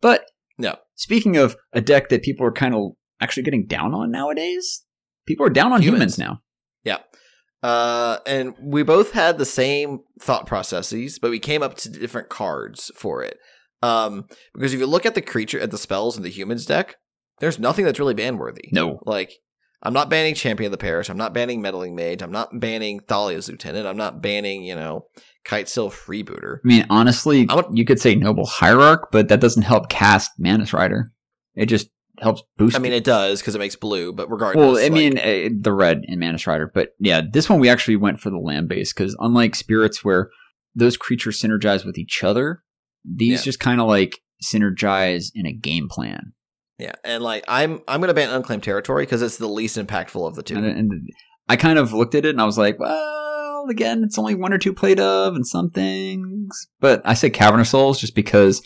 But No. speaking of a deck that people are kind of actually getting down on nowadays, people are down on humans, Humans. now. Yeah. Uh, and we both had the same thought processes, but we came up to different cards for it. Um, because if you look at the creature, at the spells in the humans deck, there's nothing that's really ban worthy. No, Like, I'm not banning Champion of the Parish. I'm not banning Meddling Mage. I'm not banning Thalia's Lieutenant. I'm not banning, you know, Kitesail Freebooter. I mean honestly, I would- you could say Noble Hierarch, but that doesn't help cast Mantis Rider. It just helps boost. I mean, it does because it makes blue, but regardless. Well, I like- mean, uh, the red in Mantis Rider, but yeah, this one we actually went for the land base because unlike spirits where those creatures synergize with each other, these Yeah. just kind of like synergize in a game plan. yeah, and like I'm, I'm gonna ban Unclaimed Territory because it's the least impactful of the two. And, and I kind of looked at it and I was like, well, again, it's only one or two played of and some things. But I say Cavern of Souls just because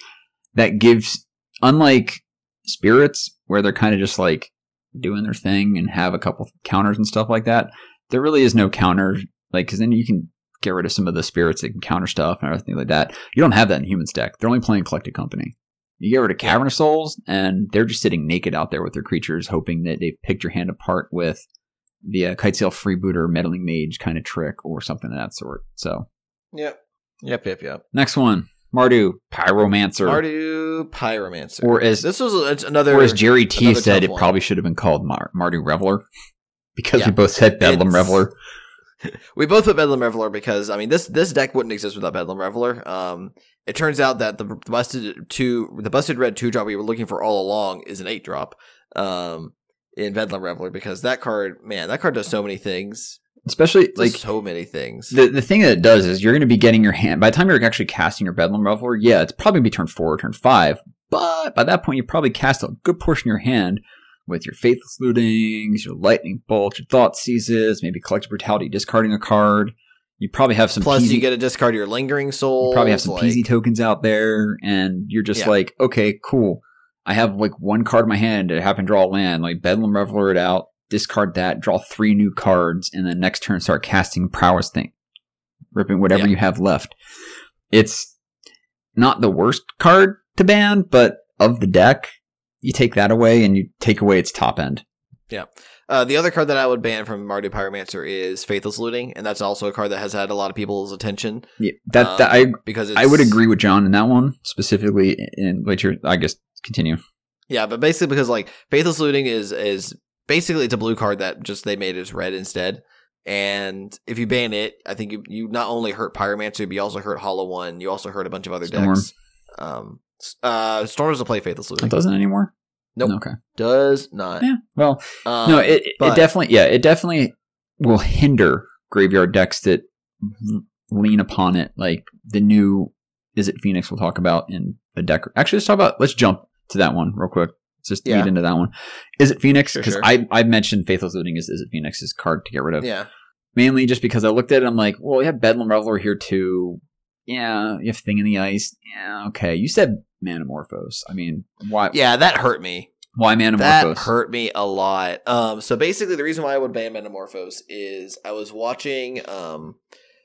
that gives, unlike spirits where they're kind of just like doing their thing and have a couple counters and stuff like that, there really is no counter. Like, because then you can get rid of some of the spirits that can counter stuff and everything like that. You don't have that in Humans deck. They're only playing Collected Company. You get rid of Cavern of Souls, and they're just sitting naked out there with their creatures, hoping that they've picked your hand apart with the uh, Kitesail Freebooter Meddling Mage kind of trick or something of that sort. So, Yep, yep, yep, yep. next one Mardu, Pyromancer. Mardu Pyromancer. Or as- this was a- another. or as Jerry T another said, it one. probably should have been called Mar- Mardu Reveler because Yeah. we both said Bedlam It's- Reveler. We both put Bedlam Reveler because I mean this this deck wouldn't exist without Bedlam Reveler. Um, it turns out that the busted two the busted red two drop we were looking for all along is an eight drop. Um, in Bedlam Reveler because that card, man, that card does so many things. Especially Does like so many things. the the thing that it does is you're going to be getting your hand by the time you're actually casting your Bedlam Reveler. Yeah, it's probably gonna be turn four or turn five, but by that point you probably cast a good portion of your hand with your Faithless Lootings, your Lightning Bolt, your Thought Seizes, maybe Collective Brutality, discarding a card. You probably have some Plus, peasy, you get to discard your lingering soul. you probably have some peasy tokens out there, and you're just Yeah. like, okay, cool. I have like one card in my hand. I happen to draw a land, like Bedlam Reveler it out, discard that, draw three new cards, and then next turn start casting prowess thing, ripping whatever Yeah. you have left. It's not the worst card to ban, but of the deck, you take that away and you take away its top end. Yeah. Uh, the other card that I would ban from Mardu Pyromancer is Faithless Looting, and that's also a card that has had a lot of people's attention Yeah, that, Um, that I because it's, I would agree with John in that one specifically. In which I guess, continue. Yeah, but basically because like Faithless Looting is is basically it's a blue card that just they made as red instead. And if you ban it, I think you you not only hurt Pyromancer, but you also hurt Hollow One. You also hurt a bunch of other Storm. decks. Um, uh, Storm doesn't play Faithless Looting. It doesn't anymore. Nope. Okay. Does not. Yeah. Well, Um, no, it it definitely yeah, it definitely will hinder graveyard decks that lean upon it, like the new Izzet Phoenix we'll talk about in a deck. Actually, let's talk about let's jump to that one real quick. Let's just Yeah. lead into that one. Izzet Phoenix? Because sure. I I mentioned Faithless Looting is Izzet Phoenix's card to get rid of. Yeah. Mainly just because I looked at it, I'm like, well, you have Bedlam Reveler here too. Yeah, you have Thing in the Ice. Yeah, okay. You said Manamorphose. I mean, why? Yeah, that hurt me. Why That Manamorphose? hurt me a lot. Um, so basically, the reason why I would ban Manamorphose is I was watching. Um,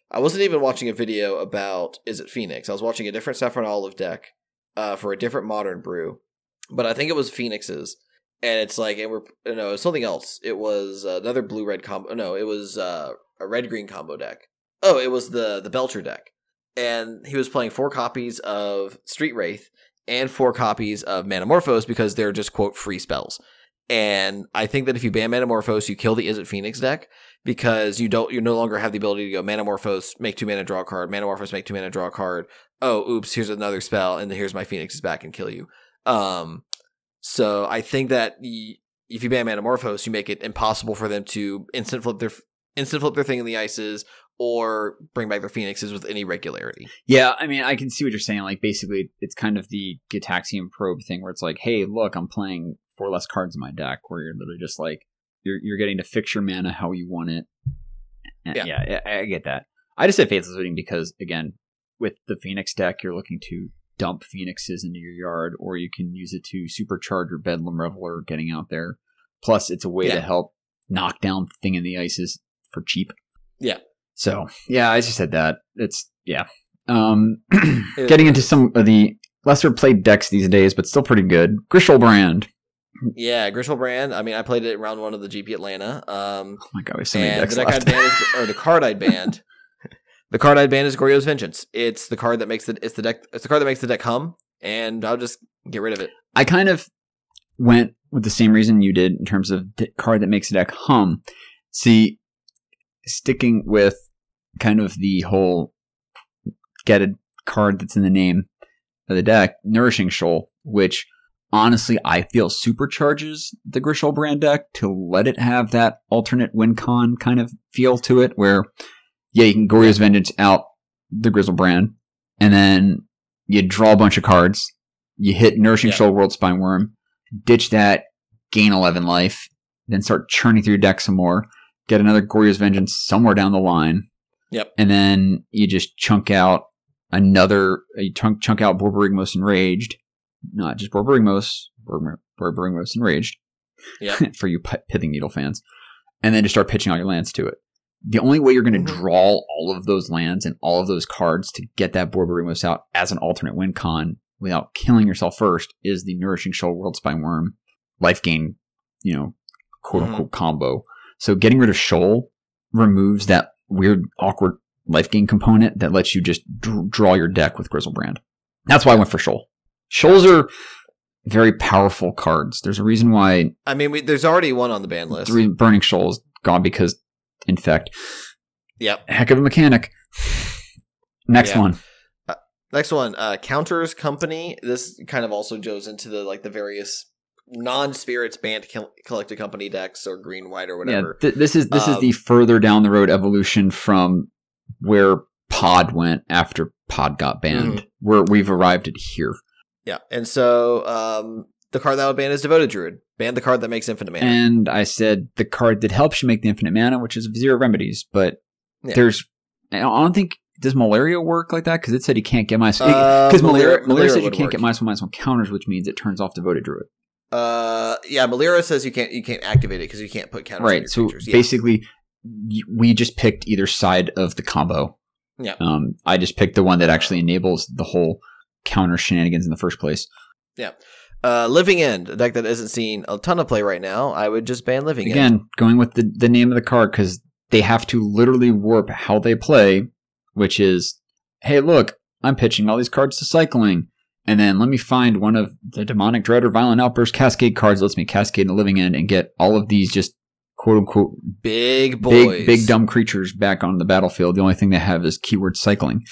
I wasn't even watching a video about Izzet Phoenix. I was watching a different Saffron Olive deck, uh, for a different modern brew, but I think it was Phoenix's, and it's like, and we're it was something else. It was another blue red combo. No, it was uh, a red green combo deck. Oh, it was the the Belcher deck, and he was playing four copies of Street Wraith and four copies of Manamorphose because they're just quote free spells. And I think that if you ban Manamorphose, you kill the Izzet Phoenix deck because you don't you no longer have the ability to go Manamorphose, make two mana, draw a card, Manamorphose, make two mana, draw a card. Oh, oops, here's another spell, and here's my Phoenix is back and kill you. Um, so I think that if you ban Manamorphose, you make it impossible for them to instant flip their instant flip their thing in the ices or bring back their phoenixes with any regularity. Yeah, I mean, I can see what you're saying. Like, basically, it's kind of the Gitaxian probe thing where it's like, hey, look, I'm playing four less cards in my deck, where you're literally just like, you're you're getting to fix your mana how you want it. And Yeah. yeah, I, I get that. I just said Faithless Looting because, again, with the Phoenix deck, you're looking to dump Phoenixes into your yard, or you can use it to supercharge your Bedlam Reveler getting out there. Plus, it's a way Yeah. to help knock down Thing in the Ices for cheap. Yeah. So, yeah, I just said that. It's, yeah. Um, getting into some of the lesser played decks these days, but still pretty good. Griselbrand. Yeah, Griselbrand. I mean, I played it in round one of the GP Atlanta. Um, Oh my god, we have so many decks the deck left. Banned is, or the card I'd banned. the card I'd banned is Goryo's Vengeance. It's the card that makes the it's the deck it's the card that makes the deck hum, and I'll just get rid of it. I kind of went with the same reason you did in terms of the card that makes the deck hum. See, sticking with kind of the whole get a card that's in the name of the deck, Nourishing Shoal, which honestly I feel supercharges the Griselbrand deck to let it have that alternate win con kind of feel to it, where yeah, you can Goryo's Vengeance out the Griselbrand, and then you draw a bunch of cards, you hit Nourishing Yeah. Shoal Worldspine Wurm, ditch that, gain 11 life, then start churning through your deck some more, get another Goryo's Vengeance somewhere down the line. Yep. And then you just chunk out another, you chunk, chunk out Borborygmos Enraged. Not just Borborygmos, Borbor- Borborygmos Enraged. Yep. for you Pithing Needle fans. And then just start pitching all your lands to it. The only way you're going to Mhm. draw all of those lands and all of those cards to get that Borborygmos out as an alternate win con without killing yourself first is the Nourishing Shoal Worldspine Wurm life gain, you know, quote Mm-hmm. unquote combo. So getting rid of Shoal removes that weird, awkward life gain component that lets you just dr- draw your deck with Griselbrand. That's why I went for Shoal. Shoals are very powerful cards. There's a reason why I mean, we, there's already one on the ban list. three Burning Shoal is gone because, in fact, Yep. heck of a mechanic. Next Yeah. one. Next one, uh, Counters Company. This kind of also goes into the like the various non-spirits banned kill- collected company decks or green white or whatever. Yeah, th- this is this is Um, the further down the road evolution from where Pod went after Pod got banned. Mm-hmm. Where we've arrived at here. Yeah, and so um, the card that would ban is Devoted Druid. Ban the card that makes infinite mana. And I said the card that helps you make the infinite mana, which is Vizier of Remedies, but Yeah. there's I don't think does Melira work like that because it said you can't get minus Uh, because Melira, Melira- Melira, Melira said you can't work. get minus one minus one counters, which means it turns off devoted druid. Uh, yeah, Melira says you can't you can't activate it because you can't put counters. right. So. Yeah. basically, we just picked either side of the combo. Yeah. Um, I just picked the one that actually enables the whole counter shenanigans in the first place. Yeah. Uh, Living End, a deck that isn't seeing a ton of play right now. I would just ban Living End. Again, going with the the name of the card because they have to literally warp how they play, which is, hey, look, I'm pitching all these cards to cycling. And then let me find one of the demonic dread or violent outburst cascade cards lets me cascade in the living end and get all of these just quote unquote Big boys, big big dumb creatures back on the battlefield. The only thing they have is keyword cycling.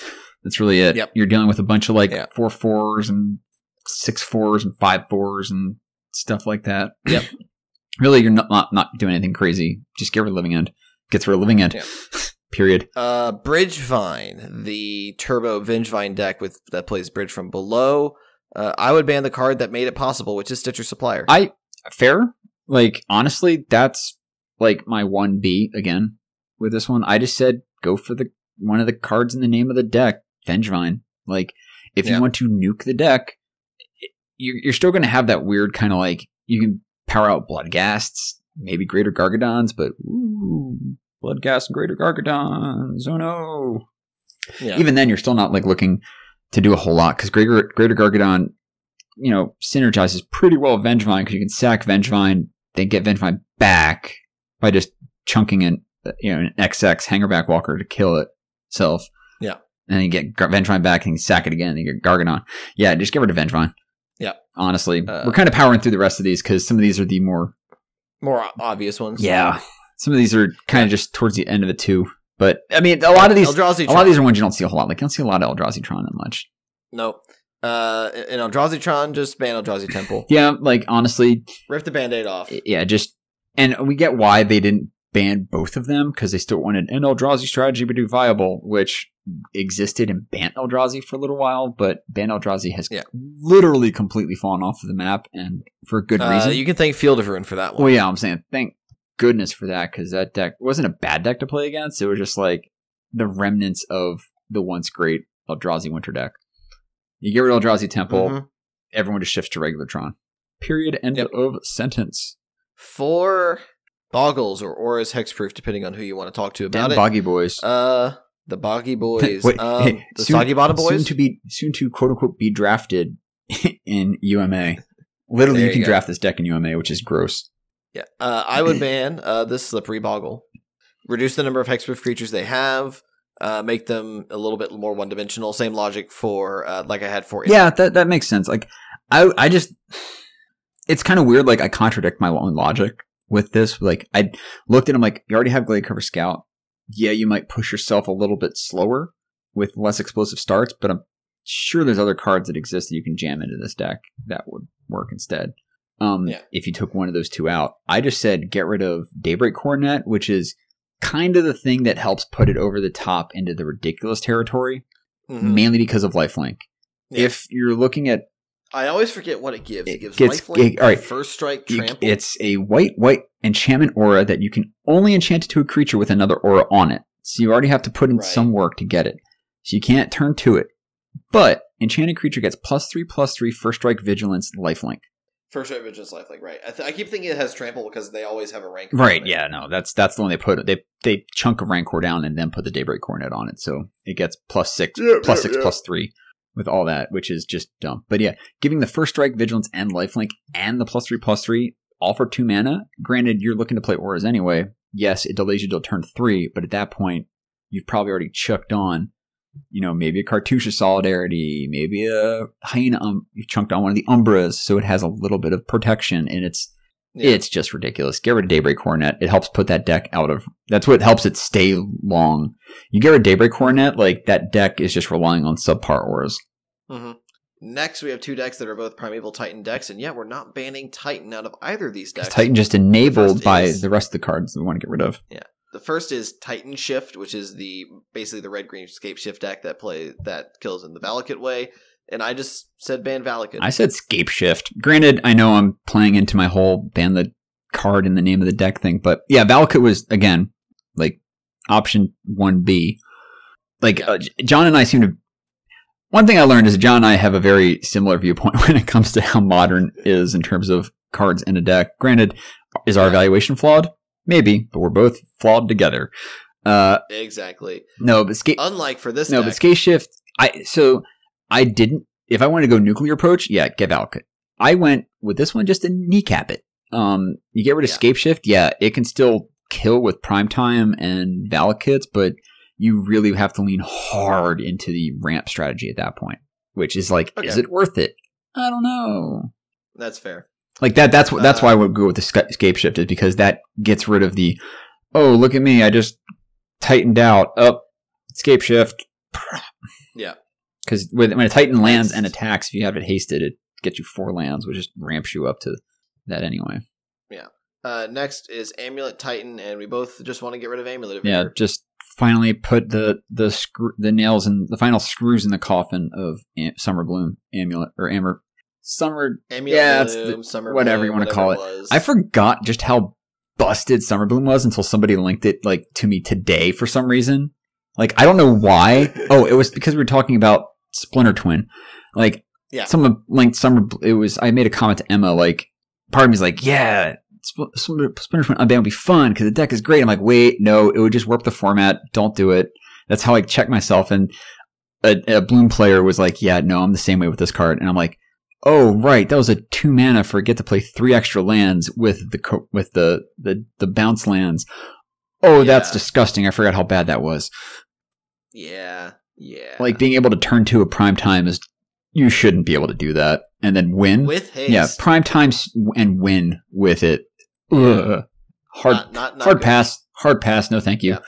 That's really it. Yep. You're dealing with a bunch of like Yeah. four fours and six fours and five fours and stuff like that. Yep. really, you're not, not not doing anything crazy. Just get rid of living end. Get through a living end. Yeah. Period. Uh, Bridgevine, the Turbo Vengevine deck with that plays Bridge from below. Uh, I would ban the card that made it possible, which is Stitcher Supplier. I fair. Like honestly, that's like my one B again with this one. I just said go for the one of the cards in the name of the deck, Vengevine. Like if Yeah. you want to nuke the deck, you're, you're still going to have that weird kind of like you can power out Bloodghasts, maybe Greater Gargadons, but ooh, Bloodghast and Greater Gargadons. Oh no! yeah. even then you're still not like looking to do a whole lot because greater greater gargadon you know synergizes pretty well with vengevine because you can sack vengevine then get vengevine back by just chunking in uh, you know an xx hangarback walker to kill it itself Yeah. and then you get Gar- vengevine back and you sack it again and you get gargadon yeah just get rid of vengevine Yeah. Honestly, Uh, we're kind of powering through the rest of these because some of these are the more More obvious ones. yeah. Some of these are kind of just towards the end of it too. But I mean, a lot of these, Eldrazi a lot of these are ones you don't see a whole lot. Like you don't see a lot of Eldrazi Tron that much. Nope. Uh, in Eldrazi Tron, just ban Eldrazi Temple. Yeah, like honestly, Rip the band-aid off. yeah, just and we get why they didn't ban both of them because they still wanted an Eldrazi strategy to be viable, which existed in Bant Eldrazi for a little while, but Bant Eldrazi has Yeah. literally completely fallen off of the map, and for good Uh, reason. you can thank Field of Ruin for that one. well, yeah, I'm saying thank goodness for that because that deck wasn't a bad deck to play against. It was just like the remnants of the once great Eldrazi Winter deck. You get rid of Eldrazi Temple, Mhm. everyone just shifts to regular Tron. Period. End Yep. of sentence. For Boggles or Aura's Hexproof, depending on who you want to talk to about Damn it. boggy boys. Uh, the Boggy Boys. Wait, um, hey, the soon- Soggy Bottom Boys. Soon to be soon to quote unquote be drafted in UMA. Literally, There you can go. draft this deck in UMA, which is gross. Yeah, uh, I would ban uh, this slippery bogle. Reduce the number of hexproof creatures they have. Uh, make them a little bit more one dimensional. Same logic for uh, like I had for Yeah, that that makes sense. Like, I I just it's kind of weird. Like, I contradict my own logic with this. Like, I looked at him like, you already have Gladecover Scout. Yeah, you might push yourself a little bit slower with less explosive starts, but I'm sure there's other cards that exist that you can jam into this deck that would work instead. Um, Yeah. if you took one of those two out, I just said get rid of Daybreak Coronet, which is kind of the thing that helps put it over the top into the ridiculous territory, Mhm. mainly because of lifelink. Yeah. If you're looking at I always forget what it gives. It, It gives gets- lifelink, it- all right. first strike, trample. it's a white white enchantment aura that you can only enchant it to a creature with another aura on it. So you already have to put in Right. some work to get it. So you can't turn to it. But enchanted creature gets plus three plus three first strike vigilance lifelink. First strike, vigilance, lifelink. Right. I, th- I keep thinking it has trample because they always have a rank. Right, yeah, no, that's that's the one they put they they chunk a Rancor down and then put the Daybreak Coronet on it, so it gets plus six, Yeah, plus yeah, six, yeah. plus three with all that, which is just dumb. But yeah, giving the first strike, vigilance, and lifelink, and the plus three, plus three, all for two mana. Granted, you're looking to play auras anyway. Yes, it delays you till turn three, but at that point, you've probably already chucked on, you know, maybe a Cartouche of Solidarity, maybe a Hyena. Um, chunked on one of the Umbras, so it has a little bit of protection, and it's Yeah. it's just ridiculous. Get rid of Daybreak Coronet. It helps put that deck out of. That's what helps it stay long. You get rid of Daybreak Coronet, like that deck is just relying on subpar auras. hmm Next, we have two decks that are both Primeval Titan decks, and yet we're not banning Titan out of either of these decks. Titan just enabled first by is- the rest of the cards that we want to get rid of. The first is Titan Shift, which is the basically the red green escape shift deck that play that kills in the Valakut way. And I just said ban Valakut. I said Scape Shift. Granted, I know I'm playing into my whole ban the card in the name of the deck thing, but yeah, Valakut was again like option one B. Like Yeah. uh, John and I seem to. One thing I learned is John and I have a very similar viewpoint when it comes to how modern is in terms of cards in a deck. Granted, is our evaluation flawed? Maybe, but we're both flawed together. Uh, exactly. no, but Scape. Unlike for this No, deck, but Scape Shift, I so I didn't. If I wanted to go nuclear approach, yeah, get Valakut. I went with this one just to kneecap it. Um, you get rid of Yeah. Scape Shift, yeah, it can still kill with Prime Time and Valakuts, but you really have to lean hard into the ramp strategy at that point, which is like, is it worth it? I don't know. that's fair. Like that. That's what. That's Uh, why I would go with the Sca- Scape Shift is because that gets rid of the. Oh, look at me! I just tightened out. Up, Scape Shift. Yeah. Because when, when a Titan lands and attacks, if you have it hasted, it gets you four lands, which just ramps you up to that anyway. Yeah. Uh, next is Amulet Titan, and we both just want to get rid of Amulet. Yeah, here. just finally put the the screw the nails and the final screws in the coffin of Am- Summer Bloom amulet or Amber Summer. Amulet yeah, Bloom, the- Summer whatever Bloom, you wanna call it. was. I forgot just how busted Summer Bloom was until somebody linked it like to me today for some reason. Like I don't know why. Oh, it was because we were talking about Splinter Twin. Like Yeah. someone linked Summer. It was I made a comment to Emma like part of me's like yeah. Spl- Splinter Twin unban would be fun because the deck is great. I'm like, wait, no, it would just warp the format. Don't do it. That's how I check myself. And a, a Bloom player was like, yeah, no, I'm the same way with this card. And I'm like, oh, right, that was a two mana for get to play three extra lands with the co- with the the the bounce lands. Oh, that's disgusting. I forgot how bad that was. yeah, yeah. Like being able to turn to a prime time is you shouldn't be able to do that and then win. With haste. yeah, prime times and win with it. Ugh. Hard, Not, not, not hard good. pass. Hard pass. No, thank you. Yeah.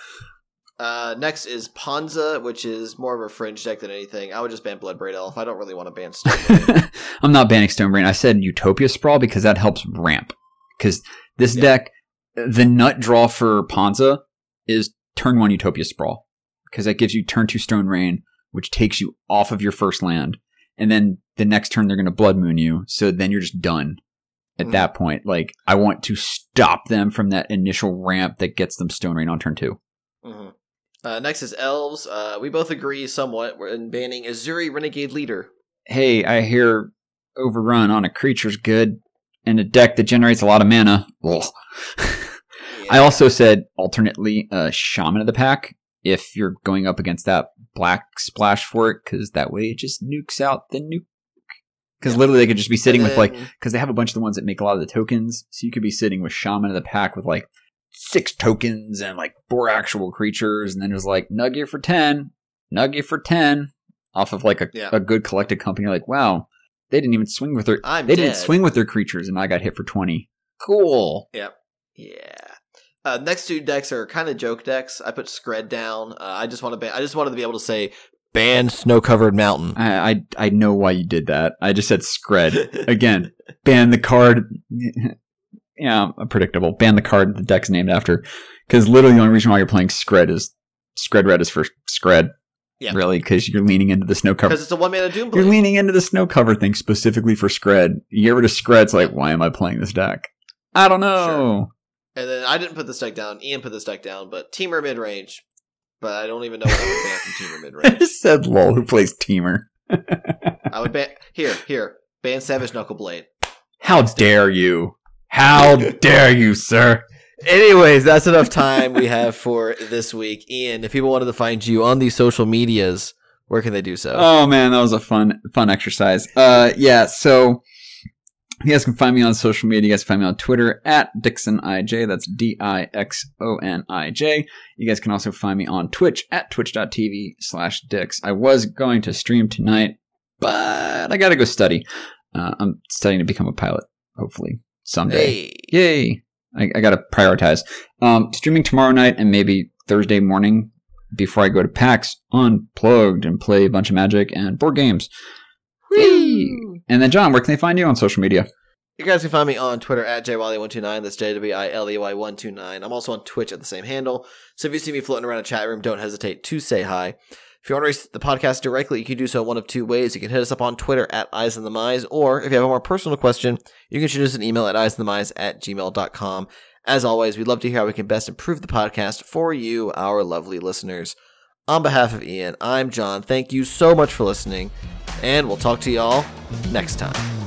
Uh, next is Ponza, which is more of a fringe deck than anything. I would just ban Bloodbraid Elf. I don't really want to ban Stone. I'm not banning Stone Rain. I said Utopia Sprawl because that helps ramp. Because this Yeah. deck, the nut draw for Ponza is turn one Utopia Sprawl. Because that gives you turn two Stone Rain, which takes you off of your first land. And then the next turn they're going to Blood Moon you. So then you're just done at Mhm. that point. Like, I want to stop them from that initial ramp that gets them Stone Rain on turn two. Mhm. Uh, next is Elves. Uh, we both agree somewhat in banning Ezuri Renegade Leader. Hey, I hear Overrun on a creature's good. And a deck that generates a lot of mana. Ugh. I also said alternately uh, Shaman of the Pack if you're going up against that black splash for it, because that way it just nukes out the nuke. Because Yeah. literally they could just be sitting And with like, because they have a bunch of the ones that make a lot of the tokens, so you could be sitting with Shaman of the Pack with like six tokens and like four actual creatures, and then it was like Nugget for ten, Nugget for ten, off of like a, Yeah. a good collected company. Like, wow, they didn't even swing with their I'm they dead. didn't swing with their creatures, and I got hit for twenty. Cool. Yep. Yeah. Uh, next two decks are kind of joke decks. I put Skred down. Uh, I just want to ban. I just wanted to be able to say ban snow covered mountain. I, I I know why you did that. I just said Skred. Again, ban the card. yeah, uh, predictable. Ban the card the deck's named after. Because literally the only reason why you're playing Skred is Skred Red is for Skred. Yeah. Really, because you're leaning into the snow cover. Because it's a one mana Doom You're leaning into the snow cover thing specifically for Skred. You get rid of Skred, it's like, why am I playing this deck? I don't know. And then I didn't put this deck down. Ian put this deck down, but Temur mid range. But I don't even know what I would ban from Temur mid I range. just said lol who plays Temur. I would ban here, here. Ban Savage Knuckleblade. How dare you? How dare you, sir? Anyways, that's enough time we have for this week. Ian, if people wanted to find you on these social medias, where can they do so? Oh man, that was a fun fun exercise. Uh yeah, so you guys can find me on social media. You guys can find me on Twitter at DixonIJ. That's D I X O N I J. You guys can also find me on Twitch at twitch.tv slash Dix. I was going to stream tonight, but I gotta go study. Uh, I'm studying to become a pilot, hopefully, someday. hey. Yay! I, I gotta prioritize. Um, streaming tomorrow night and maybe Thursday morning before I go to PAX, unplugged and play a bunch of Magic and board games. Yay! And then, John, where can they find you on social media? You guys can find me on Twitter at jwiley129. That's J W I L E Y 129. I'm also on Twitch at the same handle. So if you see me floating around a chat room, don't hesitate to say hi. If you want to reach the podcast directly, you can do so one of two ways. You can hit us up on Twitter at Eyes on the Mize, or if you have a more personal question, you can shoot us an email at eyesonthemize at gmail.com. As always, we'd love to hear how we can best improve the podcast for you, our lovely listeners. On behalf of Ian, I'm John. Thank you so much for listening, and we'll talk to y'all next time.